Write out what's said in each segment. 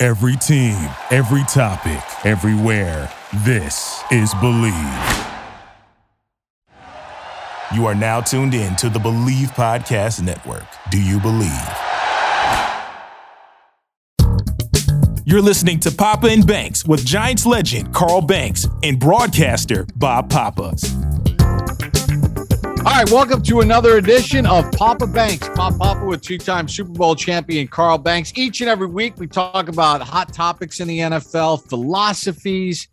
Every team, every topic, everywhere. This is Believe. You are now tuned in to the Believe Podcast Network. Do you believe? You're listening to Papa and Banks with Giants legend Carl Banks and broadcaster Bob Papa. All right, welcome to another edition of Papa Banks. Bob Papa with two-time Super Bowl champion Carl Banks. Each and every week, we talk about hot topics in the NFL, philosophies,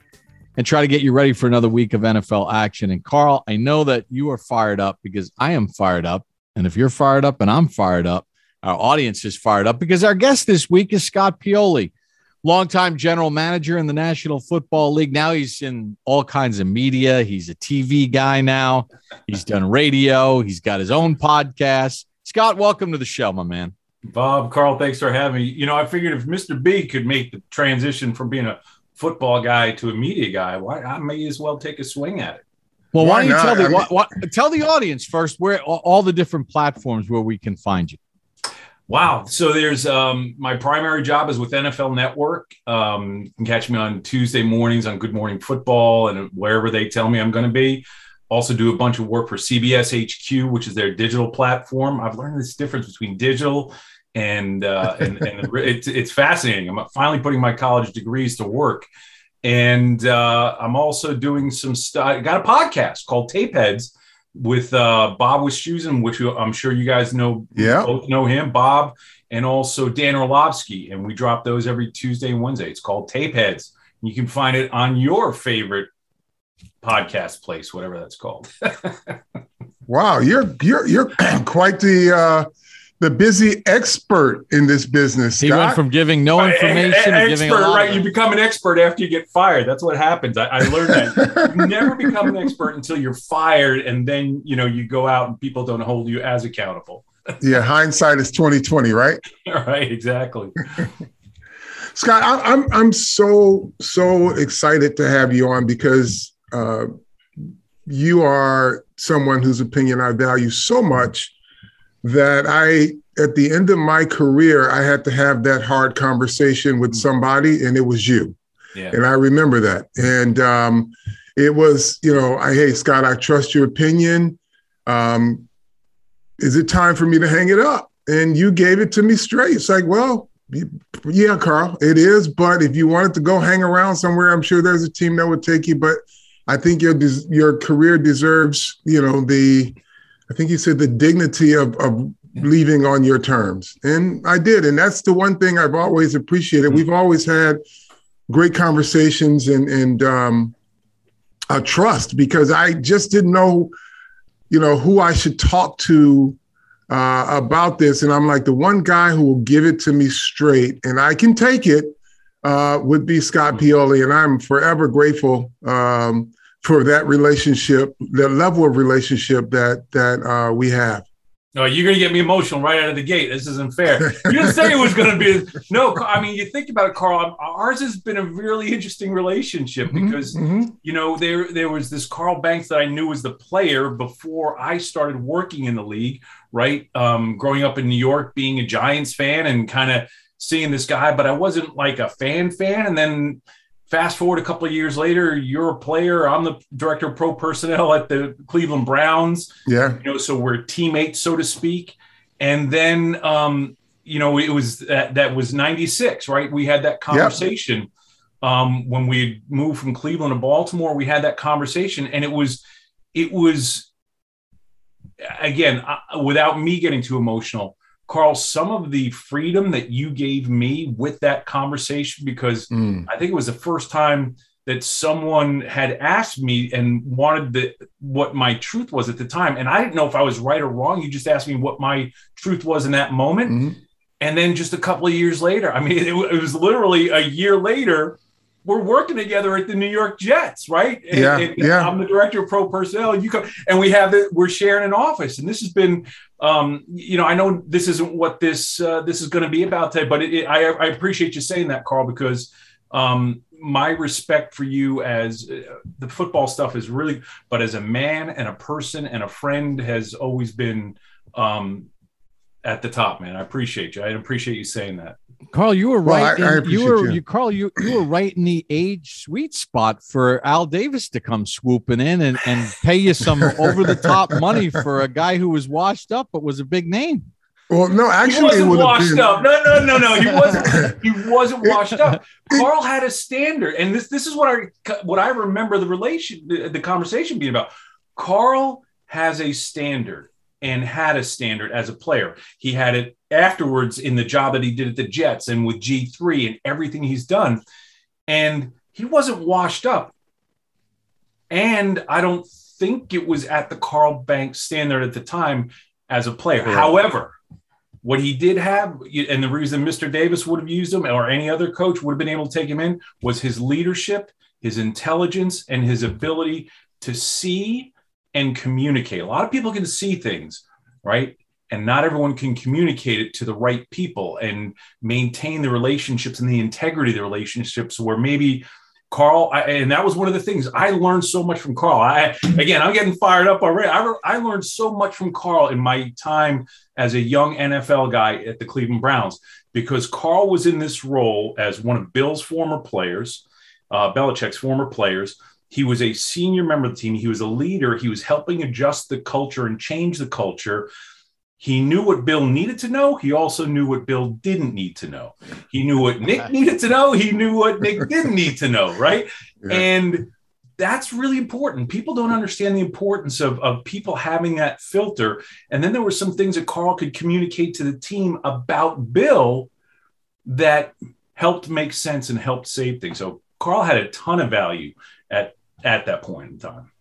and try to get you ready for another week of NFL action. And Carl, I know that you are fired up because I am fired up. And if you're fired up and I'm fired up, our audience is fired up because our guest this week is Scott Pioli, longtime general manager in the National Football League. Now he's in all kinds of media. He's a TV guy now. He's done radio. He's got his own podcast. Scott, welcome to the show, my man. Bob, Carl, thanks for having me. You know, I figured if Mr. B could make the transition from being a football guy to a media guy, why I may as well take a swing at it. Well, why, why don't you tell the what, what, tell the audience first where all the different platforms where we can find you. Wow. So there's um, my primary job is with NFL Network. Um, you can catch me on Tuesday mornings on Good Morning Football and wherever they tell me I'm going to be. Also do a bunch of work for CBS HQ, which is their digital platform. I've learned this difference between digital and uh, and, and it's it's fascinating. I'm finally putting my college degrees to work, and uh, I'm also doing some stuff. I got a podcast called Tape Heads with uh, Bob Wischusen, which I'm sure you guys know. Yeah, both know him, Bob, and also Dan Orlovsky, and we drop those every Tuesday and Wednesday. It's called Tape Heads. You can find it on your favorite podcast place, whatever that's called. wow, you're you're you're quite the uh, the busy expert in this business. Scott. He went from giving no information a, a, a to giving expert, a lot. Right, you become an expert after you get fired. That's what happens. I, I learned that you never become an expert until you're fired, and then you know you go out and people don't hold you as accountable. yeah, hindsight is twenty twenty, right? right, exactly. Scott, I, I'm I'm so so excited to have you on because uh, you are someone whose opinion I value so much that I, at the end of my career, I had to have that hard conversation with somebody, and it was you. Yeah. And I remember that. And um, it was, you know, I, hey, Scott, I trust your opinion. Um, is it time for me to hang it up? And you gave it to me straight. It's like, well, yeah, Carl, it is. But if you wanted to go hang around somewhere, I'm sure there's a team that would take you. But I think your your career deserves, you know, the I think you said the dignity of, of leaving on your terms. And I did. And that's the one thing I've always appreciated. Mm-hmm. We've always had great conversations and, and um, a trust because I just didn't know, you know, who I should talk to uh, about this. And I'm like, the one guy who will give it to me straight and I can take it uh, would be Scott mm-hmm. Pioli. And I'm forever grateful um, for that relationship, the level of relationship that that uh, we have. No, you're going to get me emotional right out of the gate. This isn't fair. You didn't say it was going to be. No, I mean, you think about it, Carl. Ours has been a really interesting relationship mm-hmm, because mm-hmm. you know there there was this Carl Banks that I knew was the player before I started working in the league. Right, um, growing up in New York, being a Giants fan, and kind of seeing this guy, but I wasn't like a fan fan. And then fast forward a couple of years later, you're a player. I'm the director of pro personnel at the Cleveland Browns. Yeah. You know, so we're teammates, so to speak. And then, um, you know, it was that, that was 96, right? We had that conversation. Yep. Um, when we moved from Cleveland to Baltimore, we had that conversation and it was, it was, again, uh, without me getting too emotional, Carl, some of the freedom that you gave me with that conversation, because mm. I think it was the first time that someone had asked me and wanted the what my truth was at the time. And I didn't know if I was right or wrong. You just asked me what my truth was in that moment. Mm-hmm. And then just a couple of years later, I mean, it, it was literally a year later we're working together at the New York Jets, right? And, yeah, and yeah. I'm the director of pro personnel, and you come, and we have it. We're sharing an office, and this has been, um, you know, I know this isn't what this uh, this is going to be about today, but it, it, I, I appreciate you saying that, Carl, because um, my respect for you as uh, the football stuff is really, but as a man and a person and a friend has always been um, at the top, man. I appreciate you. I appreciate you saying that. Carl, you were right. I- I in, you were you. you, Carl. You you were right in the age sweet spot for Al Davis to come swooping in and, and pay you some over the top money for a guy who was washed up but was a big name. Well, no, actually, it wasn't would washed been. up. No, no, no, no. He wasn't. He wasn't washed up. Carl had a standard, and this this is what I what I remember the relation the, the conversation being about. Carl has a standard and had a standard as a player. He had it afterwards in the job that he did at the Jets and with G three and everything he's done, and he wasn't washed up. And I don't think it was at the Carl Banks standard at the time as a player. Correct. However, what he did have, and the reason Mr. Davis would have used him or any other coach would have been able to take him in was his leadership, his intelligence, and his ability to see and communicate. A lot of people can see things, right? And not everyone can communicate it to the right people and maintain the relationships and the integrity of the relationships where maybe Carl, I, and that was one of the things I learned so much from Carl. I again, I'm getting fired up already. I, I learned so much from Carl in my time as a young NFL guy at the Cleveland Browns because Carl was in this role as one of Bill's former players, uh, Belichick's former players. He was a senior member of the team. He was a leader. He was helping adjust the culture and change the culture. He knew what Bill needed to know. He also knew what Bill didn't need to know. He knew what Nick needed to know. He knew what Nick didn't need to know, right? Yeah. And that's really important. People don't understand the importance of, of people having that filter. And then there were some things that Carl could communicate to the team about Bill that helped make sense and helped save things. So Carl had a ton of value at at that point in time.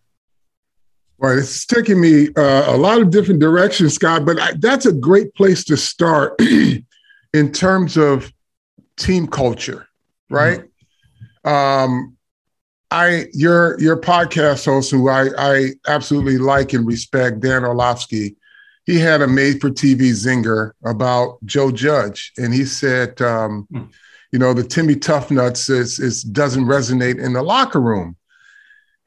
Right, it's taking me uh, a lot of different directions, Scott. But I, that's a great place to start in terms of team culture, right? Um, I your your podcast host, who I I absolutely like and respect, Dan Orlovsky. He had a made-for-TV zinger about Joe Judge, and he said, um, Hmm. you know, the Timmy Toughnuts is, is doesn't resonate in the locker room.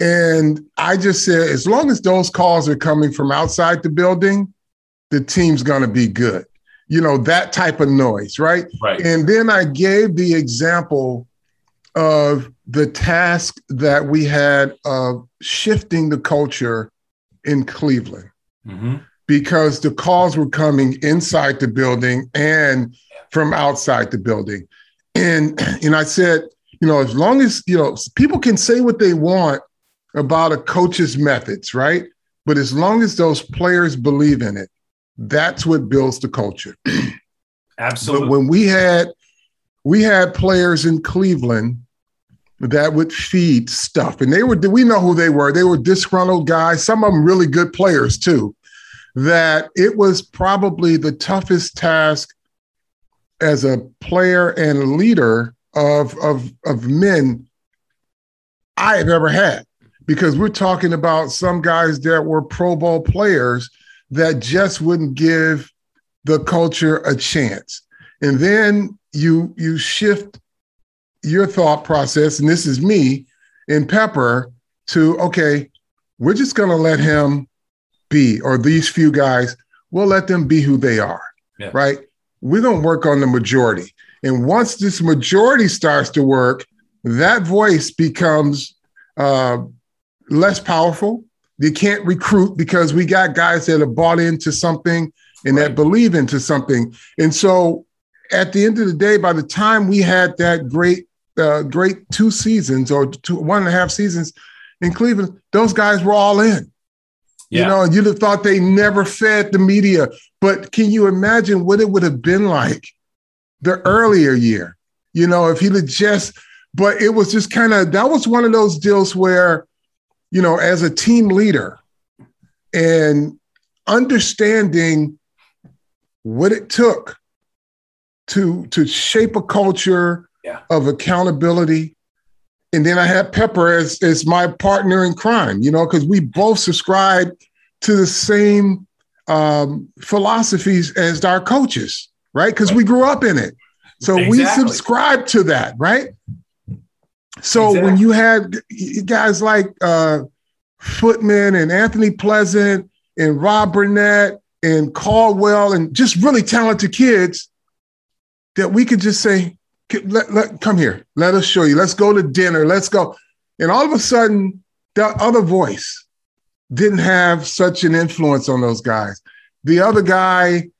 And I just said, as long as those calls are coming from outside the building, the team's going to be good. You know, that type of noise, right? Right. And then I gave the example of the task that we had of shifting the culture in Cleveland hmm because the calls were coming inside the building and from outside the building. And and I said, you know, as long as you know people can say what they want about a coach's methods, right? But as long as those players believe in it, that's what builds the culture. Absolutely. But when we had we had players in Cleveland that would feed stuff, and they were we know who they were. They were disgruntled guys. Some of them really good players too. That it was probably the toughest task as a player and leader of of of men I have ever had, because we're talking about some guys that were Pro Bowl players that just wouldn't give the culture a chance. And then you you shift your thought process, and this is me in Pepper, to okay, we're just gonna let him be, or these few guys, we'll let them be who they are. Yeah. Right? We're gonna work on the majority. And once this majority starts to work, that voice becomes uh, less powerful. They can't recruit because we got guys that have bought into something and that believe into something. And so at the end of the day, by the time we had that great, uh, great two seasons or two, one and a half seasons in Cleveland, those guys were all in. Yeah. You know, and you'd have thought they never fed the media. But can you imagine what it would have been like the earlier year? You know, if he'd have just, but it was just kind of, that was one of those deals where, you know, as a team leader and understanding what it took to to shape a culture Yeah. of accountability. And then I had Pepper as as my partner in crime, you know, because we both subscribe to the same um, philosophies as our coaches, right? Because we grew up in it. So we subscribe to that, right? So when you had guys like uh, Footman and Anthony Pleasant and Rob Burnett and Caldwell and just really talented kids that we could just say, let, let, come here, let us show you, let's go to dinner, let's go. And all of a sudden, that other voice didn't have such an influence on those guys. The other guy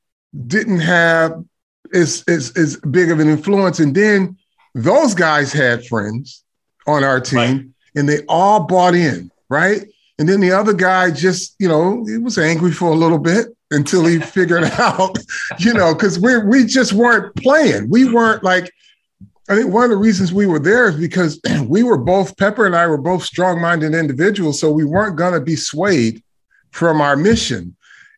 didn't have as, as, as big of an influence. And then those guys had friends on our team Right. and they all bought in, right? And then the other guy just, you know, he was angry for a little bit until he figured out, you know, because we we just weren't playing. We weren't like, I think one of the reasons we were there is because we were both Pepper and I were both strong-minded individuals, so we weren't going to be swayed from our mission.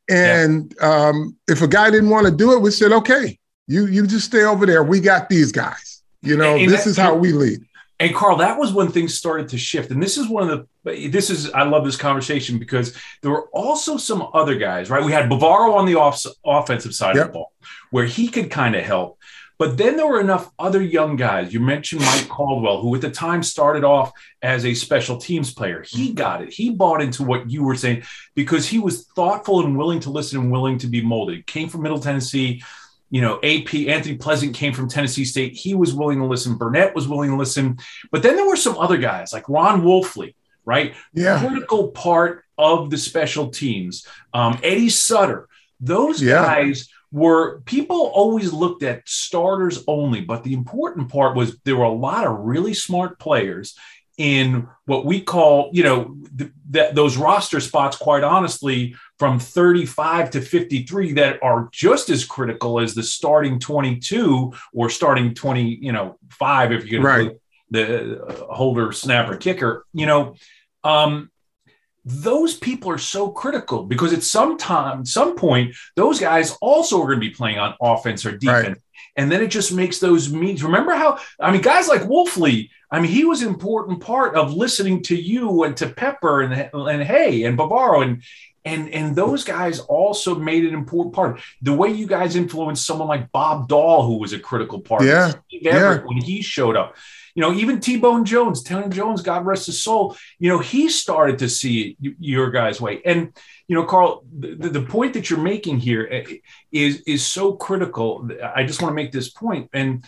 And um, if a guy didn't want to do it, we said, okay, you you just stay over there. We got these guys. You know, And this is how we lead. And Carl, that was when things started to shift. And this is one of the, this is, I love this conversation because there were also some other guys, right? We had Bavaro on the off, offensive side of the ball where he could kind of help. But then there were enough other young guys. You mentioned Mike Caldwell, who at the time started off as a special teams player. He mm-hmm. got it. He bought into what you were saying because he was thoughtful and willing to listen and willing to be molded. Came from Middle Tennessee. You know, AP Anthony Pleasant came from Tennessee State. He was willing to listen. Burnett was willing to listen. But then there were some other guys like Ron Wolfley, right? Yeah. Critical part of the special teams. Um, Eddie Sutter. Those Yeah. guys were people always looked at starters only, but the important part was there were a lot of really smart players in what we call, you know, th- that those roster spots, quite honestly, from 35 to 53 that are just as critical as the starting 22 or starting 20, you know, five if you're Right. the uh, holder, snapper, kicker, you know, um, those people are so critical because at some time, some point, those guys also are going to be playing on offense or defense. Right. And then it just makes those means. Remember how, I mean, guys like Wolfley, I mean, he was an important part of listening to you and to Pepper and, and Hay and Bavaro and, and, and those guys also made an important part. The way you guys influenced someone like Bob Dahl, who was a critical part. Yeah. Steve Everitt Yeah. when he showed up. You know, even T-Bone Jones, Tony Jones, God rest his soul, you know, he started to see your guys' way. And, you know, Carl, the, the point that you're making here eh, is, is so critical. I just want to make this point. And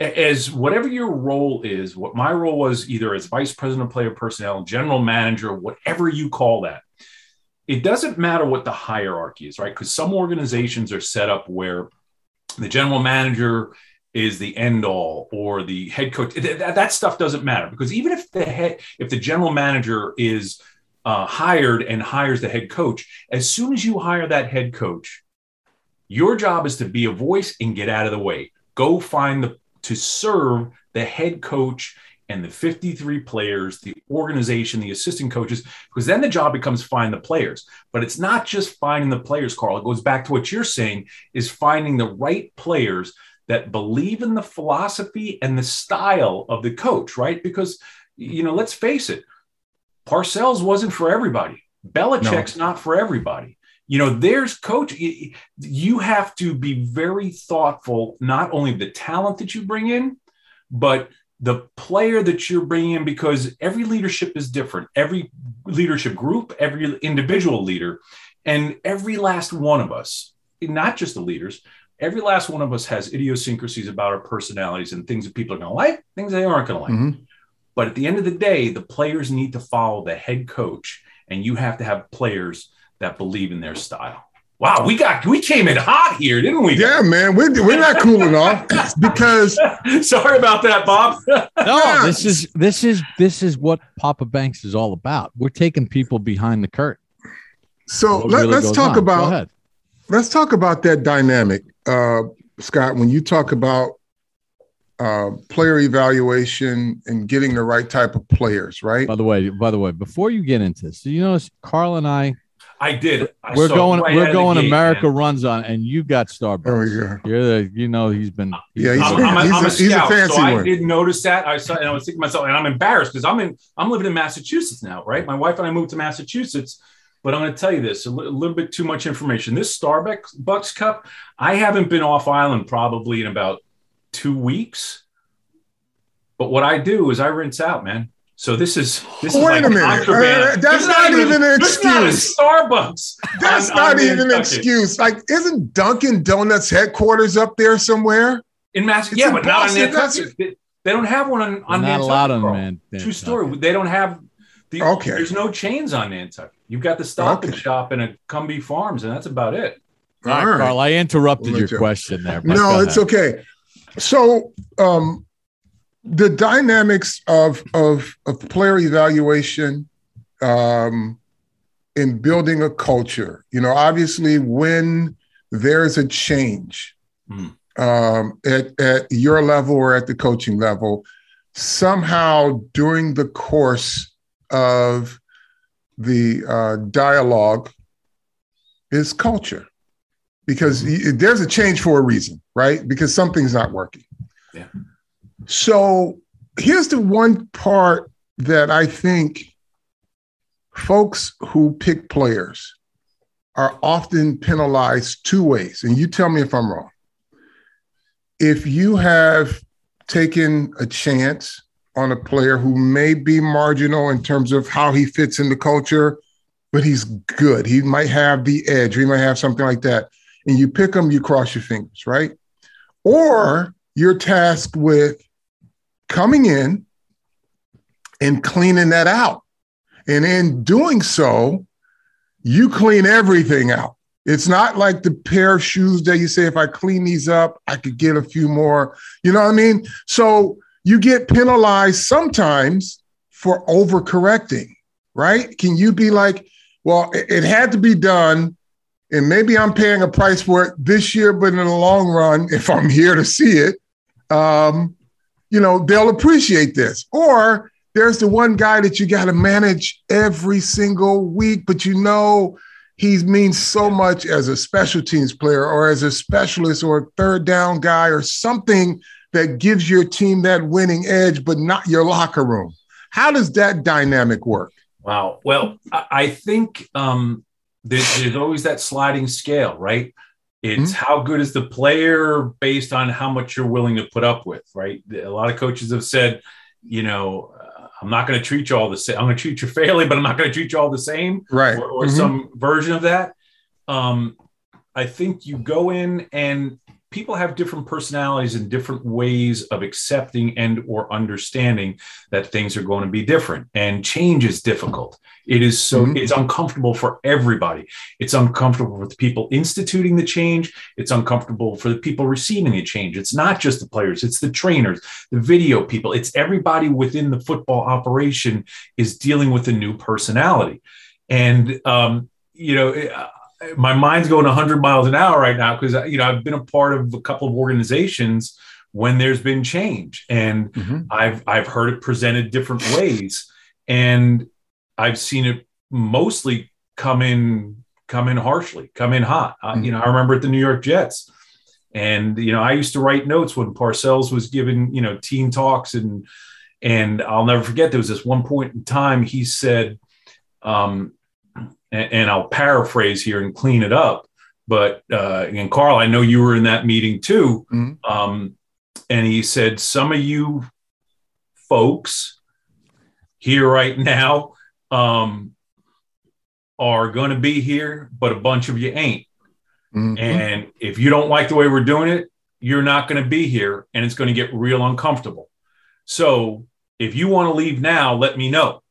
as whatever your role is, what my role was either as vice president of player personnel, general manager, whatever you call that, it doesn't matter what the hierarchy is, right? Because some organizations are set up where the general manager is the end all or the head coach that, that stuff doesn't matter because even if the head if the general manager is uh, hired and hires the head coach as soon as you hire that head coach your job is to be a voice and get out of the way go find the to serve the head coach and the 53 players the organization the assistant coaches because then the job becomes find the players but it's not just finding the players carl it goes back to what you're saying is finding the right players that believe in the philosophy and the style of the coach, right? Because, you know, let's face it, Parcells wasn't for everybody. Belichick's not for everybody. You know, there's coach. You have to be very thoughtful, not only the talent that you bring in, but the player that you're bringing in, because every leadership is different. Every leadership group, every individual leader, and every last one of us, not just the leaders, every last one of us has idiosyncrasies about our personalities and things that people are going to like, things they aren't going to like. Mhm. But at the end of the day, the players need to follow the head coach, and you have to have players that believe in their style. Wow, we got we came in hot here, didn't we? Yeah, man, we're, we're not cooling off because Sorry about that, Bob. No, Yeah. this is this is this is what Papa Banks is all about. We're taking people behind the curtain. so let, really us goes talk on. About let's talk about that dynamic, uh, Scott. When you talk about uh, player evaluation and getting the right type of players, right? By the way, by the way, before you get into this, you notice Carl and I I did. I we're going. right we're going. gate, America man. runs on, and you got Starbucks. Oh, yeah. You're the. You know he's been. Yeah, he's I'm, a- I'm a, he's a- a he's a fancy so I didn't notice that. I saw, and I was thinking to myself, and I'm embarrassed because I'm in. I'm living in Massachusetts now, right? My wife and I moved to Massachusetts, but I'm going to tell you this: a li- a little bit too much information. This Starbucks Bucks Cup, I haven't been off island probably in about two weeks. But what I do is I rinse out, man. So this is this is Wait like a minute. Uh, that's This not even an this is not a excuse. Starbucks. That's on- not on even an excuse. Like, isn't Dunkin' Donuts headquarters up there somewhere? in Massachusetts, Yeah, in but not on Nantucket. They, they don't have one on They're on not Nantucket. allowed on Carl. man. True story. They don't have the Okay. There's no chains on Nantucket. You've got the Stop and Shop and a Cumbie Farms, and that's about it. All right, All right. Carl. I interrupted We'll your you- question there. No, it's ahead. okay. So, um, the dynamics of of of player evaluation um, in building a culture. You know, obviously, when there's a change Hmm. um, at at your level or at the coaching level, somehow during the course of the uh, dialogue is culture because y- there's a change for a reason, right? Because something's not working. Yeah. So here's the one part that I think folks who pick players are often penalized two ways. And you tell me if I'm wrong. If you have taken a chance on a player who may be marginal in terms of how he fits in the culture, but he's good. He might have the edge, he might have something like that. And you pick him, you cross your fingers, right? Or you're tasked with coming in and cleaning that out. And in doing so, you clean everything out. It's not like the pair of shoes that you say, if I clean these up, I could get a few more. You know what I mean? So you get penalized sometimes for overcorrecting, right? Can you be like, well, it, had to be done, and maybe I'm paying a price for it this year, but in the long run, if I'm here to see it, um, you know, they'll appreciate this. Or there's the one guy that you got to manage every single week, but you know he means so much as a special teams player or as a specialist or a third down guy or something that gives your team that winning edge, but not your locker room. How does that dynamic work? Wow. Well, I, think um, there's, there's always that sliding scale, right? It's how good is the player based on how much you're willing to put up with, right? A lot of coaches have said, you know, uh, I'm not going to treat you all the same. I'm going to treat you fairly, but I'm not going to treat you all the same. Right. or, or Mhm. some version of that. Um, I think you go in and people have different personalities and different ways of accepting and or understanding that things are going to be different and change is difficult. It is so Mhm. it's uncomfortable for everybody. It's uncomfortable for the people instituting the change. It's uncomfortable for the people receiving the change. It's not just the players it's the trainers the video people. It's everybody within the football operation is dealing with a new personality. And um, you know uh, my mind's going 100 miles an hour right now because you know I've been a part of a couple of organizations when there's been change and Mhm. I've I've heard it presented different ways and I've seen it mostly come in come in harshly come in hot Uh, you know I remember at the New York Jets and you know I used to write notes when Parcells was giving you know team talks and and I'll never forget there was this one point in time he said um, and, and I'll paraphrase here and clean it up. But uh, and Carl, I know you were in that meeting too. Mhm. Um, and he said, "Some of you folks here right now um, are going to be here, but a bunch of you ain't. Mhm. And if you don't like the way we're doing it, you're not going to be here, and it's going to get real uncomfortable. So if you want to leave now, let me know."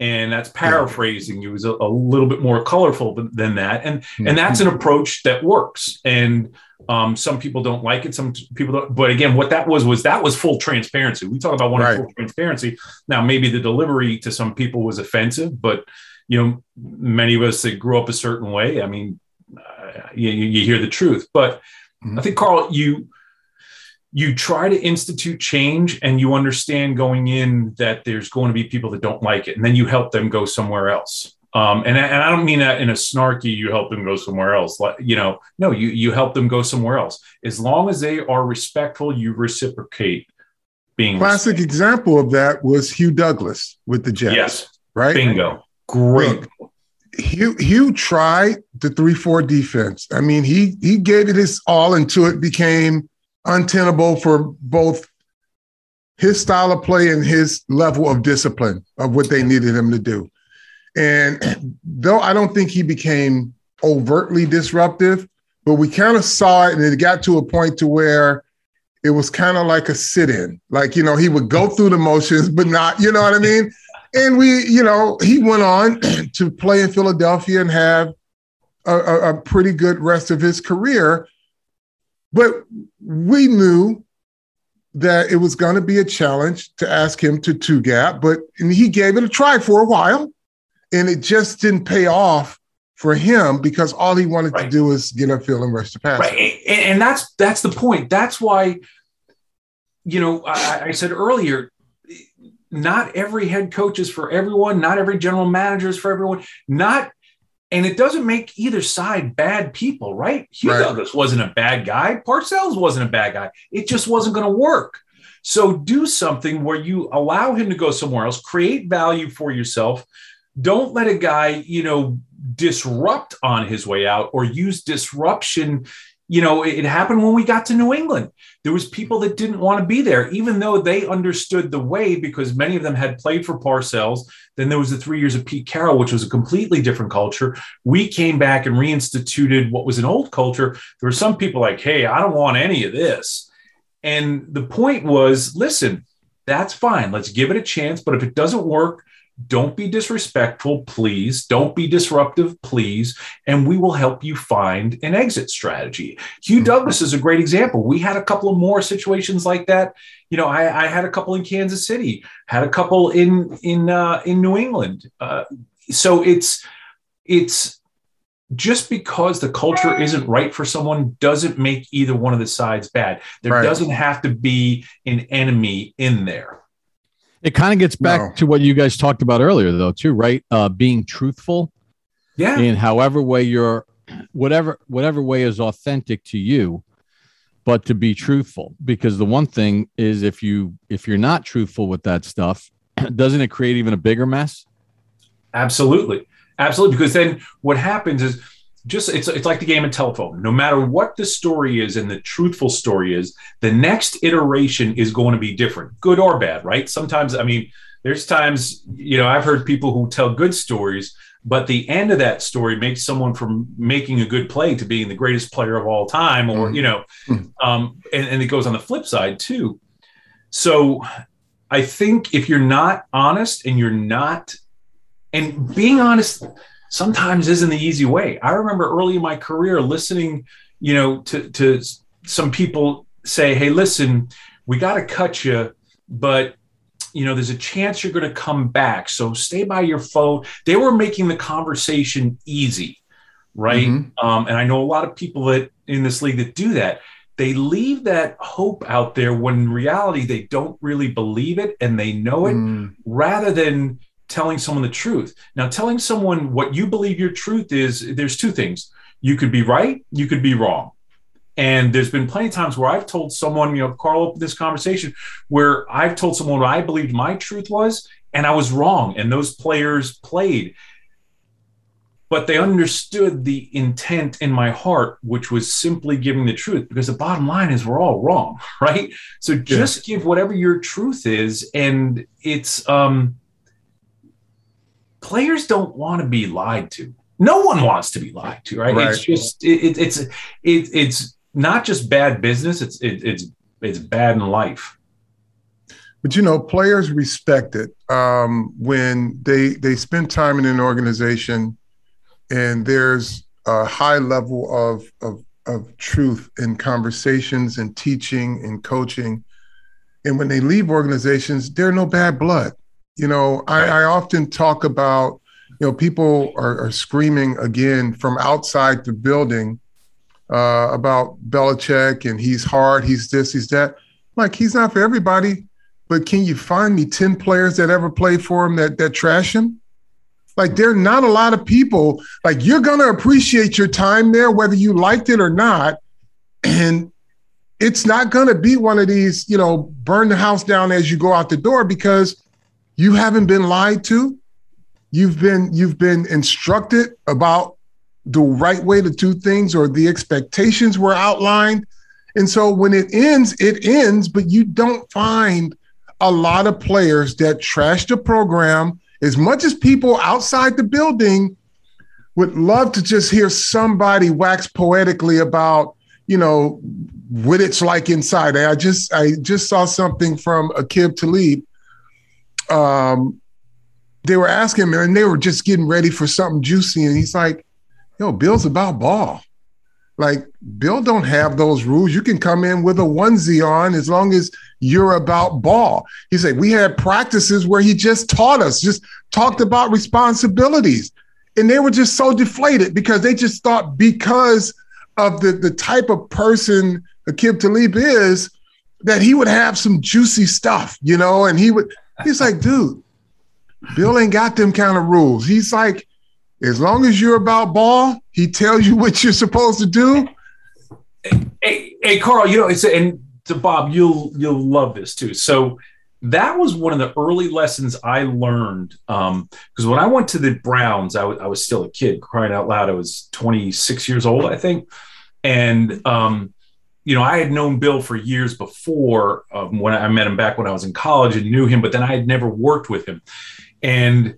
And that's paraphrasing. It was a, a little bit more colorful than, than that, and and that's an approach that works. And um, some people don't like it, some people don't. But again, what that was was that was full transparency. We talk about wanting Right. full transparency. Now, maybe the delivery to some people was offensive, but you know, many of us that grew up a certain way. I mean, uh, you, you you hear the truth, but I think Carl, you you try to institute change and you understand going in that there's going to be people that don't like it and then you help them go somewhere else Um, and, and I don't mean that in a snarky, you help them go somewhere else. Like, you know, no, you, you help them go somewhere else. As long as they are respectful, you reciprocate being classic respectful. example of that was Hugh Douglas with the Jets. Yes. Right. Bingo. Great. Hugh, Hugh tried the three four defense. I mean, he he gave it his all until it became untenable for both his style of play and his level of discipline of what they needed him to do. And though I don't think he became overtly disruptive, but we kind of saw it and it got to a point to where it was kind of like a sit-in. Like, you know, he would go through the motions, but not, you know what I mean? And we, you know, he went on to play in Philadelphia and have a, a, a pretty good rest of his career. But we knew that it was going to be a challenge to ask him to two gap, but and he gave it a try for a while and it just didn't pay off for him because all he wanted right. to do was get upfield and rush the pass. Right, and, and that's that's the point. That's why, you know, I, I said earlier, not every head coach is for everyone. Not every general manager is for everyone. Not, and it doesn't make either side bad people, right? Hugh right. Douglas wasn't a bad guy. Parcells wasn't a bad guy. It just wasn't going to work. So do something where you allow him to go somewhere else, create value for yourself, don't let a guy, you know, disrupt on his way out or use disruption. You know, it, happened when we got to New England. There was people mm-hmm. that didn't want to be there, even though they understood the way because many of them had played for Parcells. Then there was the three years of Pete Carroll, which was a completely different culture. We came back and reinstituted what was an old culture. There were some people like, hey, I don't want any of this. And the point was, listen, that's fine. Let's give it a chance. But if it doesn't work, don't be disrespectful, please. Don't be disruptive, please. And we will help you find an exit strategy. Hugh mm-hmm. Douglas is a great example. We had a couple of more situations like that. You know, I, I had a couple in Kansas City, had a couple in in uh, in New England. Uh, so it's it's just because the culture isn't right for someone doesn't make either one of the sides bad. There right. doesn't have to be an enemy in there. It kind of gets back no. to what you guys talked about earlier, though, too, right? Uh, being truthful. Yeah. In however way you're, whatever whatever way is authentic to you, but to be truthful. Because the one thing is, if you if you're not truthful with that stuff, doesn't it create even a bigger mess? Absolutely, absolutely. Because then what happens is just it's it's like the game of telephone. No matter what the story is and the truthful story is, the next iteration is going to be different, good or bad, right? Sometimes, I mean, there's times, you know, I've heard people who tell good stories, but the end of that story makes someone from making a good play to being the greatest player of all time, or mm-hmm. you know, mm-hmm. um, and, and it goes on the flip side too. So I think if you're not honest and you're not and being honest sometimes isn't the easy way. I remember early in my career listening, you know, to, to some people say, Hey, listen, we got to cut you, but you know, there's a chance you're going to come back. So stay by your phone. They were making the conversation easy. Right. Mm-hmm. Um, and I know a lot of people that in this league that do that. They leave that hope out there when in reality they don't really believe it and they know it mm. rather than telling someone the truth. Now, telling someone what you believe your truth is, there's two things. You could be right, you could be wrong. And there's been plenty of times where I've told someone, you know, Carl, opened this conversation where I've told someone what I believed my truth was, and I was wrong. And those players played. But they understood the intent in my heart, which was simply giving the truth, because the bottom line is we're all wrong, right? So just yeah. give whatever your truth is. And it's um players don't want to be lied to. No one wants to be lied to, right? right. It's just it, it's it, it's not just bad business. It's it, it's it's bad in life. But you know, players respect it um, when they they spend time in an organization, and there's a high level of of of truth in conversations and teaching and coaching. And when they leave organizations, they're no bad blood. You know, I, I often talk about, you know, people are, are screaming again from outside the building uh, about Belichick and he's hard, he's this, he's that. Like he's not for everybody, but can you find me 10 players that ever played for him that that trash him? Like there are not a lot of people like you're going to appreciate your time there whether you liked it or not and it's not going to be one of these, you know, burn the house down as you go out the door because you haven't been lied to. You've been you've been instructed about the right way to do things or the expectations were outlined. And so when it ends, it ends, but you don't find a lot of players that trash the program as much as people outside the building would love to just hear somebody wax poetically about, you know, what it's like inside. I just I just saw something from Aqib Talib. Um, they were asking him, and they were just getting ready for something juicy, and he's like, "Yo, Bill's about ball. Like Bill don't have those rules. You can come in with a onesie on as long as you're about ball." He said, "We had practices where he just taught us, just talked about responsibilities." And they were just so deflated because they just thought because of the, the type of person Aqib Talib is that he would have some juicy stuff, you know, and he would, he's like, dude, Bill ain't got them kind of rules. He's like, as long as you're about ball, he tells you what you're supposed to do. Hey, hey Carl, you know, it's and to Bob, you'll you'll love this too. So that was one of the early lessons I learned. Because um, when I went to the Browns, I, w- I was still a kid, crying out loud. I was 26 years old, I think, and um, you know, I had known Bill for years before um, when I met him back when I was in college and knew him, but then I had never worked with him. And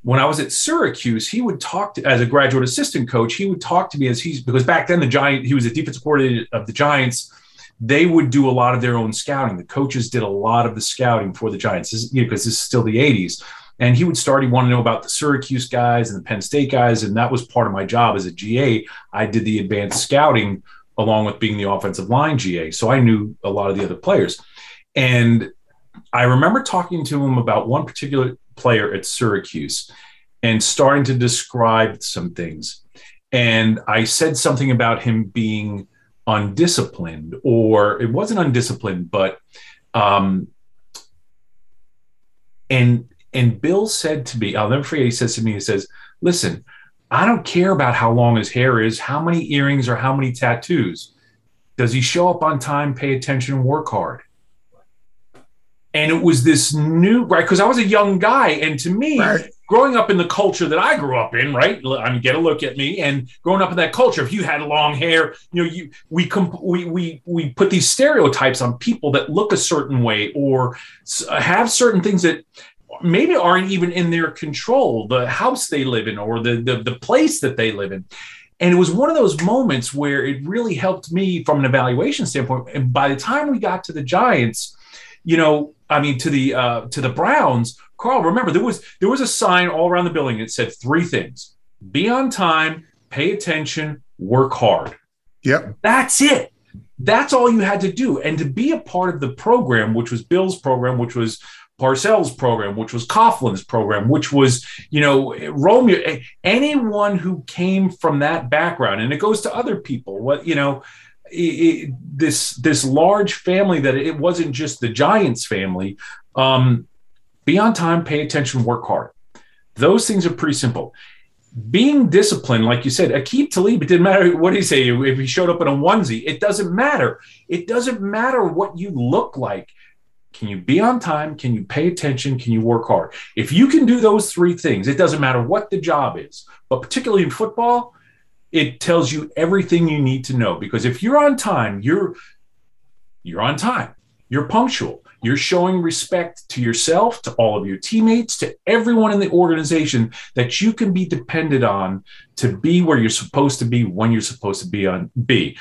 when I was at Syracuse, he would talk to, as a graduate assistant coach, he would talk to me as he's, because back then the Giant, he was a defensive coordinator of the Giants. They would do a lot of their own scouting. The coaches did a lot of the scouting for the Giants because you know, this is still the 80s. And he would start, he wanted to know about the Syracuse guys and the Penn State guys. And that was part of my job as a GA. I did the advanced scouting along with being the offensive line GA. So I knew a lot of the other players. And I remember talking to him about one particular player at Syracuse and starting to describe some things. And I said something about him being undisciplined, or it wasn't undisciplined, but um, and and Bill said to me, I'll never forget. He says to me, he says, "Listen, I don't care about how long his hair is, how many earrings, or how many tattoos. Does he show up on time, pay attention, and work hard? And it was this new, right? Because I was a young guy. And to me, right. growing up in the culture that I grew up in, right? I mean, get a look at me. And growing up in that culture, if you had long hair, you know, you we comp- we we we put these stereotypes on people that look a certain way or have certain things that maybe aren't even in their control the house they live in or the, the, the place that they live in. And it was one of those moments where it really helped me from an evaluation standpoint. And by the time we got to the giants you know i mean to the uh, to the browns carl remember there was there was a sign all around the building that said three things. Be on time pay attention work hard. Yep. That's it. That's all you had to do. And to be a part of the program which was bill's program which was Parcells' program, which was Coughlin's program, which was, you know, Romeo, anyone who came from that background, and it goes to other people. What you know, it, this this large family that it wasn't just the Giants family. Um, be on time, pay attention, work hard. Those things are pretty simple. Being disciplined, like you said, Aqib Talib, it didn't matter what he say if he showed up in a onesie. It doesn't matter. It doesn't matter what you look like can you be on time? Can you pay attention? Can you work hard? If you can do those three things, it doesn't matter what the job is, but particularly in football, it tells you everything you need to know because if you're on time, you're you're on time. You're punctual. You're showing respect to yourself, to all of your teammates, to everyone in the organization that you can be depended on to be where you're supposed to be when you're supposed to be on be.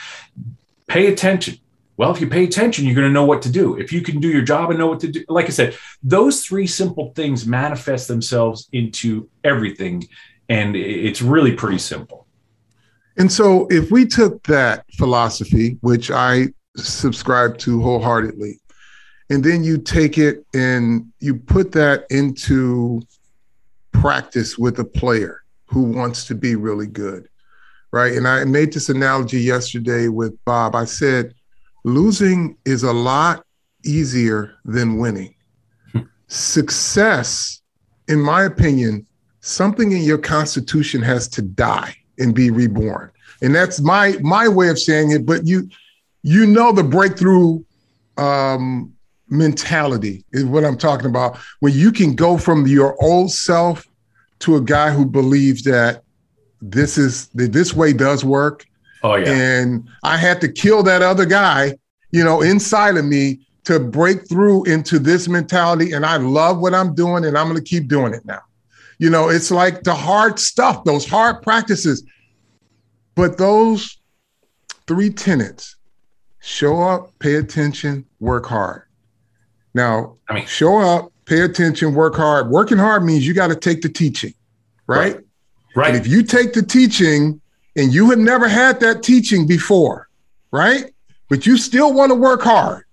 Pay attention well, if you pay attention, you're going to know what to do. If you can do your job and know what to do, like I said, those three simple things manifest themselves into everything. And it's really pretty simple. And so, if we took that philosophy, which I subscribe to wholeheartedly, and then you take it and you put that into practice with a player who wants to be really good, right? And I made this analogy yesterday with Bob. I said, losing is a lot easier than winning. Success, in my opinion, something in your constitution has to die and be reborn. And that's my my way of saying it. But you you know the breakthrough um, mentality is what I'm talking about. When you can go from your old self to a guy who believes that this is that this way does work. Oh yeah. And I had to kill that other guy, you know, inside of me to break through into this mentality. And I love what I'm doing, and I'm going to keep doing it now. You know, it's like the hard stuff, those hard practices. But those three tenets show up, pay attention, work hard. Now, I mean, show up, pay attention, work hard. Working hard means you got to take the teaching, right? Right. right. And if you take the teaching and you have never had that teaching before, right? But you still want to work hard,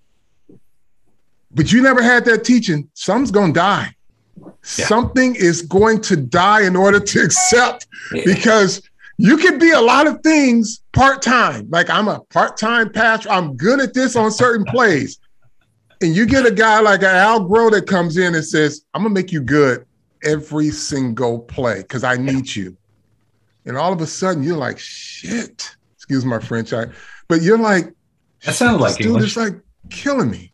but you never had that teaching, something's going to die. Yeah. Something is going to die in order to accept yeah. because you can be a lot of things part time. Like I'm a part time pastor. I'm good at this on certain plays. And you get a guy like Al Groh that comes in and says, I'm going to make you good every single play because I need you. And all of a sudden you're like, shit. Excuse my French. I, but you're like, that sounds like dude is like killing me.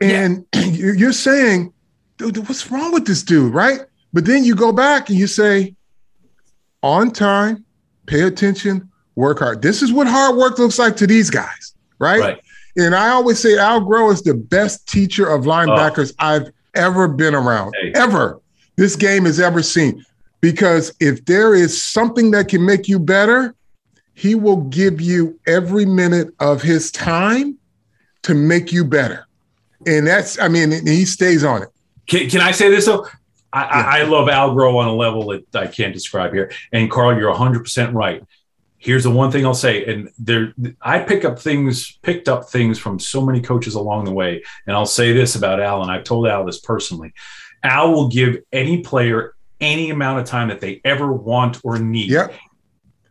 And yeah. you're saying, dude, what's wrong with this dude? Right. But then you go back and you say, on time, pay attention, work hard. This is what hard work looks like to these guys, right? right. And I always say Al Groh is the best teacher of oh. linebackers oh. I've ever been around, hey. ever. This game has ever seen. Because if there is something that can make you better, he will give you every minute of his time to make you better. And that's, I mean, he stays on it. Can, can I say this though? I, yeah. I, love Al Groh on a level that I can't describe here. And Carl, you're 100% right. Here's the one thing I'll say, and there, I pick up things, picked up things from so many coaches along the way. And I'll say this about Al, and I've told Al this personally. Al will give any player any amount of time that they ever want or need. Yep.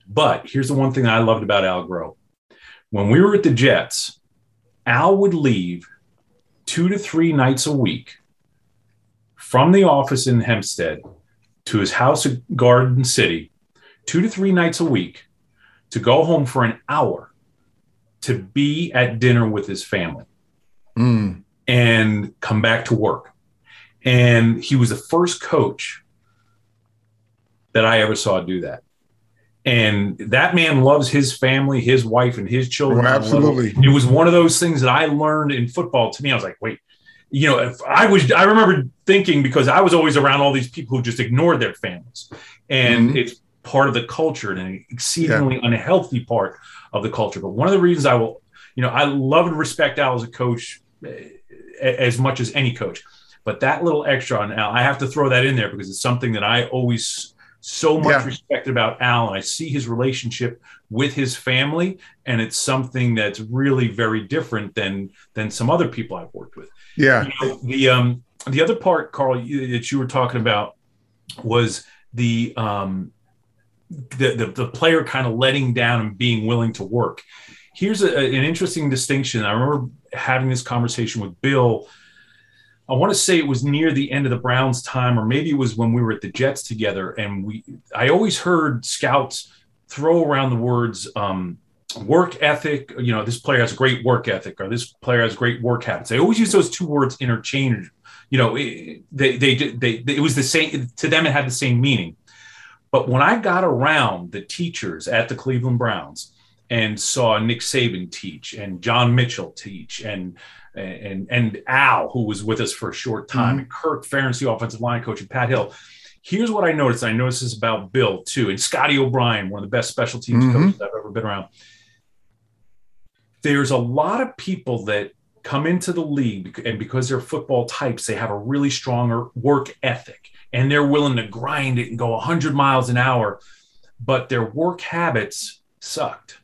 But here's the one thing I loved about Al Groh. When we were at the Jets, Al would leave two to three nights a week from the office in Hempstead to his house at Garden City, two to three nights a week, to go home for an hour to be at dinner with his family mm. and come back to work. And he was the first coach that I ever saw do that. And that man loves his family, his wife, and his children. Absolutely. It was one of those things that I learned in football. To me, I was like, wait, you know, if I was, I remember thinking because I was always around all these people who just ignored their families, and mm-hmm. it's part of the culture and an exceedingly yeah. unhealthy part of the culture. But one of the reasons I will, you know, I love and respect Al as a coach eh, as much as any coach, but that little extra on Al, I have to throw that in there because it's something that I always so much yeah. respect about Al, and I see his relationship with his family, and it's something that's really very different than than some other people I've worked with. Yeah. You know, the um the other part, Carl, that you were talking about was the um the the, the player kind of letting down and being willing to work. Here's a, an interesting distinction. I remember having this conversation with Bill. I want to say it was near the end of the Browns' time, or maybe it was when we were at the Jets together. And we, I always heard scouts throw around the words um, work ethic, you know, this player has great work ethic or this player has great work habits. They always use those two words interchange. You know, they, they, they, they, it was the same to them. It had the same meaning. But when I got around the teachers at the Cleveland Browns and saw Nick Saban teach and John Mitchell teach and and and Al, who was with us for a short time, mm-hmm. and Kirk Ferentz, the offensive line coach, and Pat Hill, here's what I noticed. I noticed this about Bill too, and Scotty O'Brien, one of the best special teams mm-hmm. coaches I've ever been around there's a lot of people that come into the league and because they're football types, they have a really strong work ethic and they're willing to grind it and go 100 miles an hour, but their work habits sucked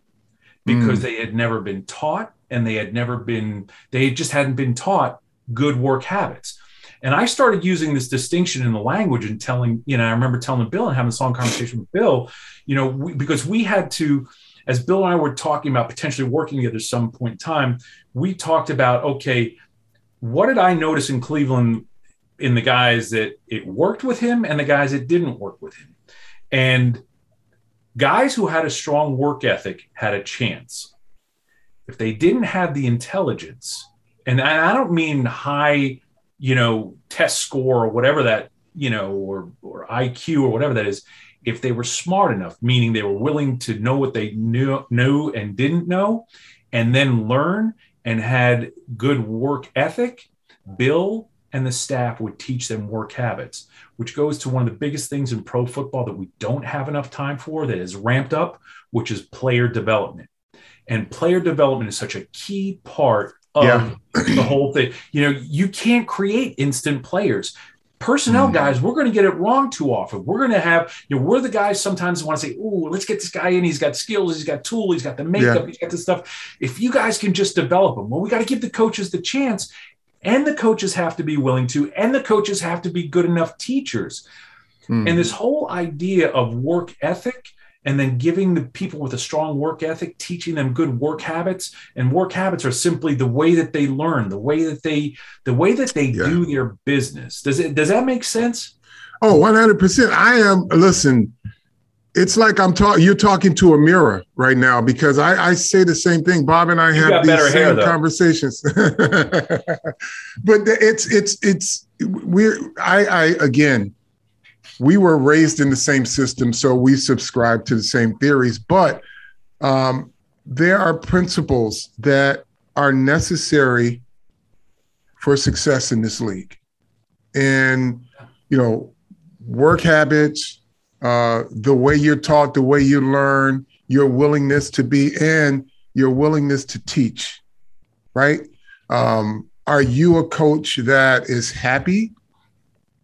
because mm. they had never been taught and they had never been, they just hadn't been taught good work habits. And I started using this distinction in the language and telling, you know, I remember telling Bill and having a long conversation with Bill, you know, we, because we had to, as Bill and I were talking about potentially working together some point in time, we talked about okay, what did I notice in Cleveland in the guys that it worked with him and the guys that didn't work with him. And guys who had a strong work ethic had a chance. If they didn't have the intelligence, and I don't mean high, you know, test score or whatever that, you know, or, or IQ or whatever that is, if they were smart enough, meaning they were willing to know what they knew, knew and didn't know, and then learn and had good work ethic, Bill and the staff would teach them work habits, which goes to one of the biggest things in pro football that we don't have enough time for that is ramped up, which is player development. And player development is such a key part of yeah. the whole thing. You know, you can't create instant players. Personnel mm-hmm. guys, we're going to get it wrong too often. We're going to have, you know, we're the guys sometimes want to say, oh, let's get this guy in. He's got skills, he's got tool. he's got the makeup, yeah. he's got the stuff. If you guys can just develop them, well, we got to give the coaches the chance and the coaches have to be willing to, and the coaches have to be good enough teachers. Mm. And this whole idea of work ethic and then giving the people with a strong work ethic teaching them good work habits and work habits are simply the way that they learn the way that they the way that they yeah. do their business does it does that make sense oh 100% i am listen it's like I'm talking. You're talking to a mirror right now because I, I say the same thing. Bob and I you have these same hair, conversations. but it's it's it's we're I I again, we were raised in the same system, so we subscribe to the same theories. But um, there are principles that are necessary for success in this league, and you know, work habits uh, the way you're taught, the way you learn, your willingness to be, and your willingness to teach, right? Um, are you a coach that is happy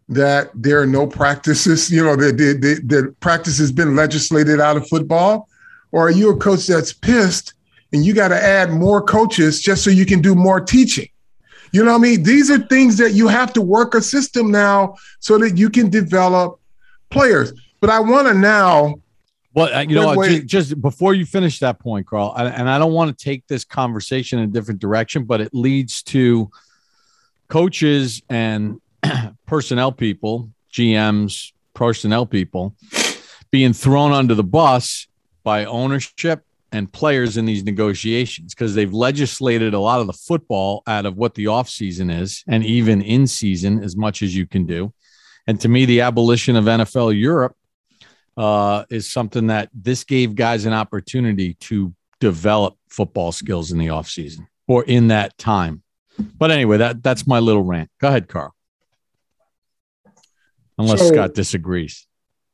that there are no practices, you know, the, the, the, the practice has been legislated out of football? Or are you a coach that's pissed and you got to add more coaches just so you can do more teaching? You know what I mean? These are things that you have to work a system now so that you can develop players. But I want to now. Well, you know, just, just, before you finish that point, Carl, and I don't want to take this conversation in a different direction, but it leads to coaches and personnel people, GMs, personnel people being thrown under the bus by ownership and players in these negotiations because they've legislated a lot of the football out of what the offseason is and even in season as much as you can do. And to me, the abolition of NFL Europe uh, is something that this gave guys an opportunity to develop football skills in the offseason or in that time. But anyway, that that's my little rant. Go ahead, Carl. Unless so, Scott disagrees.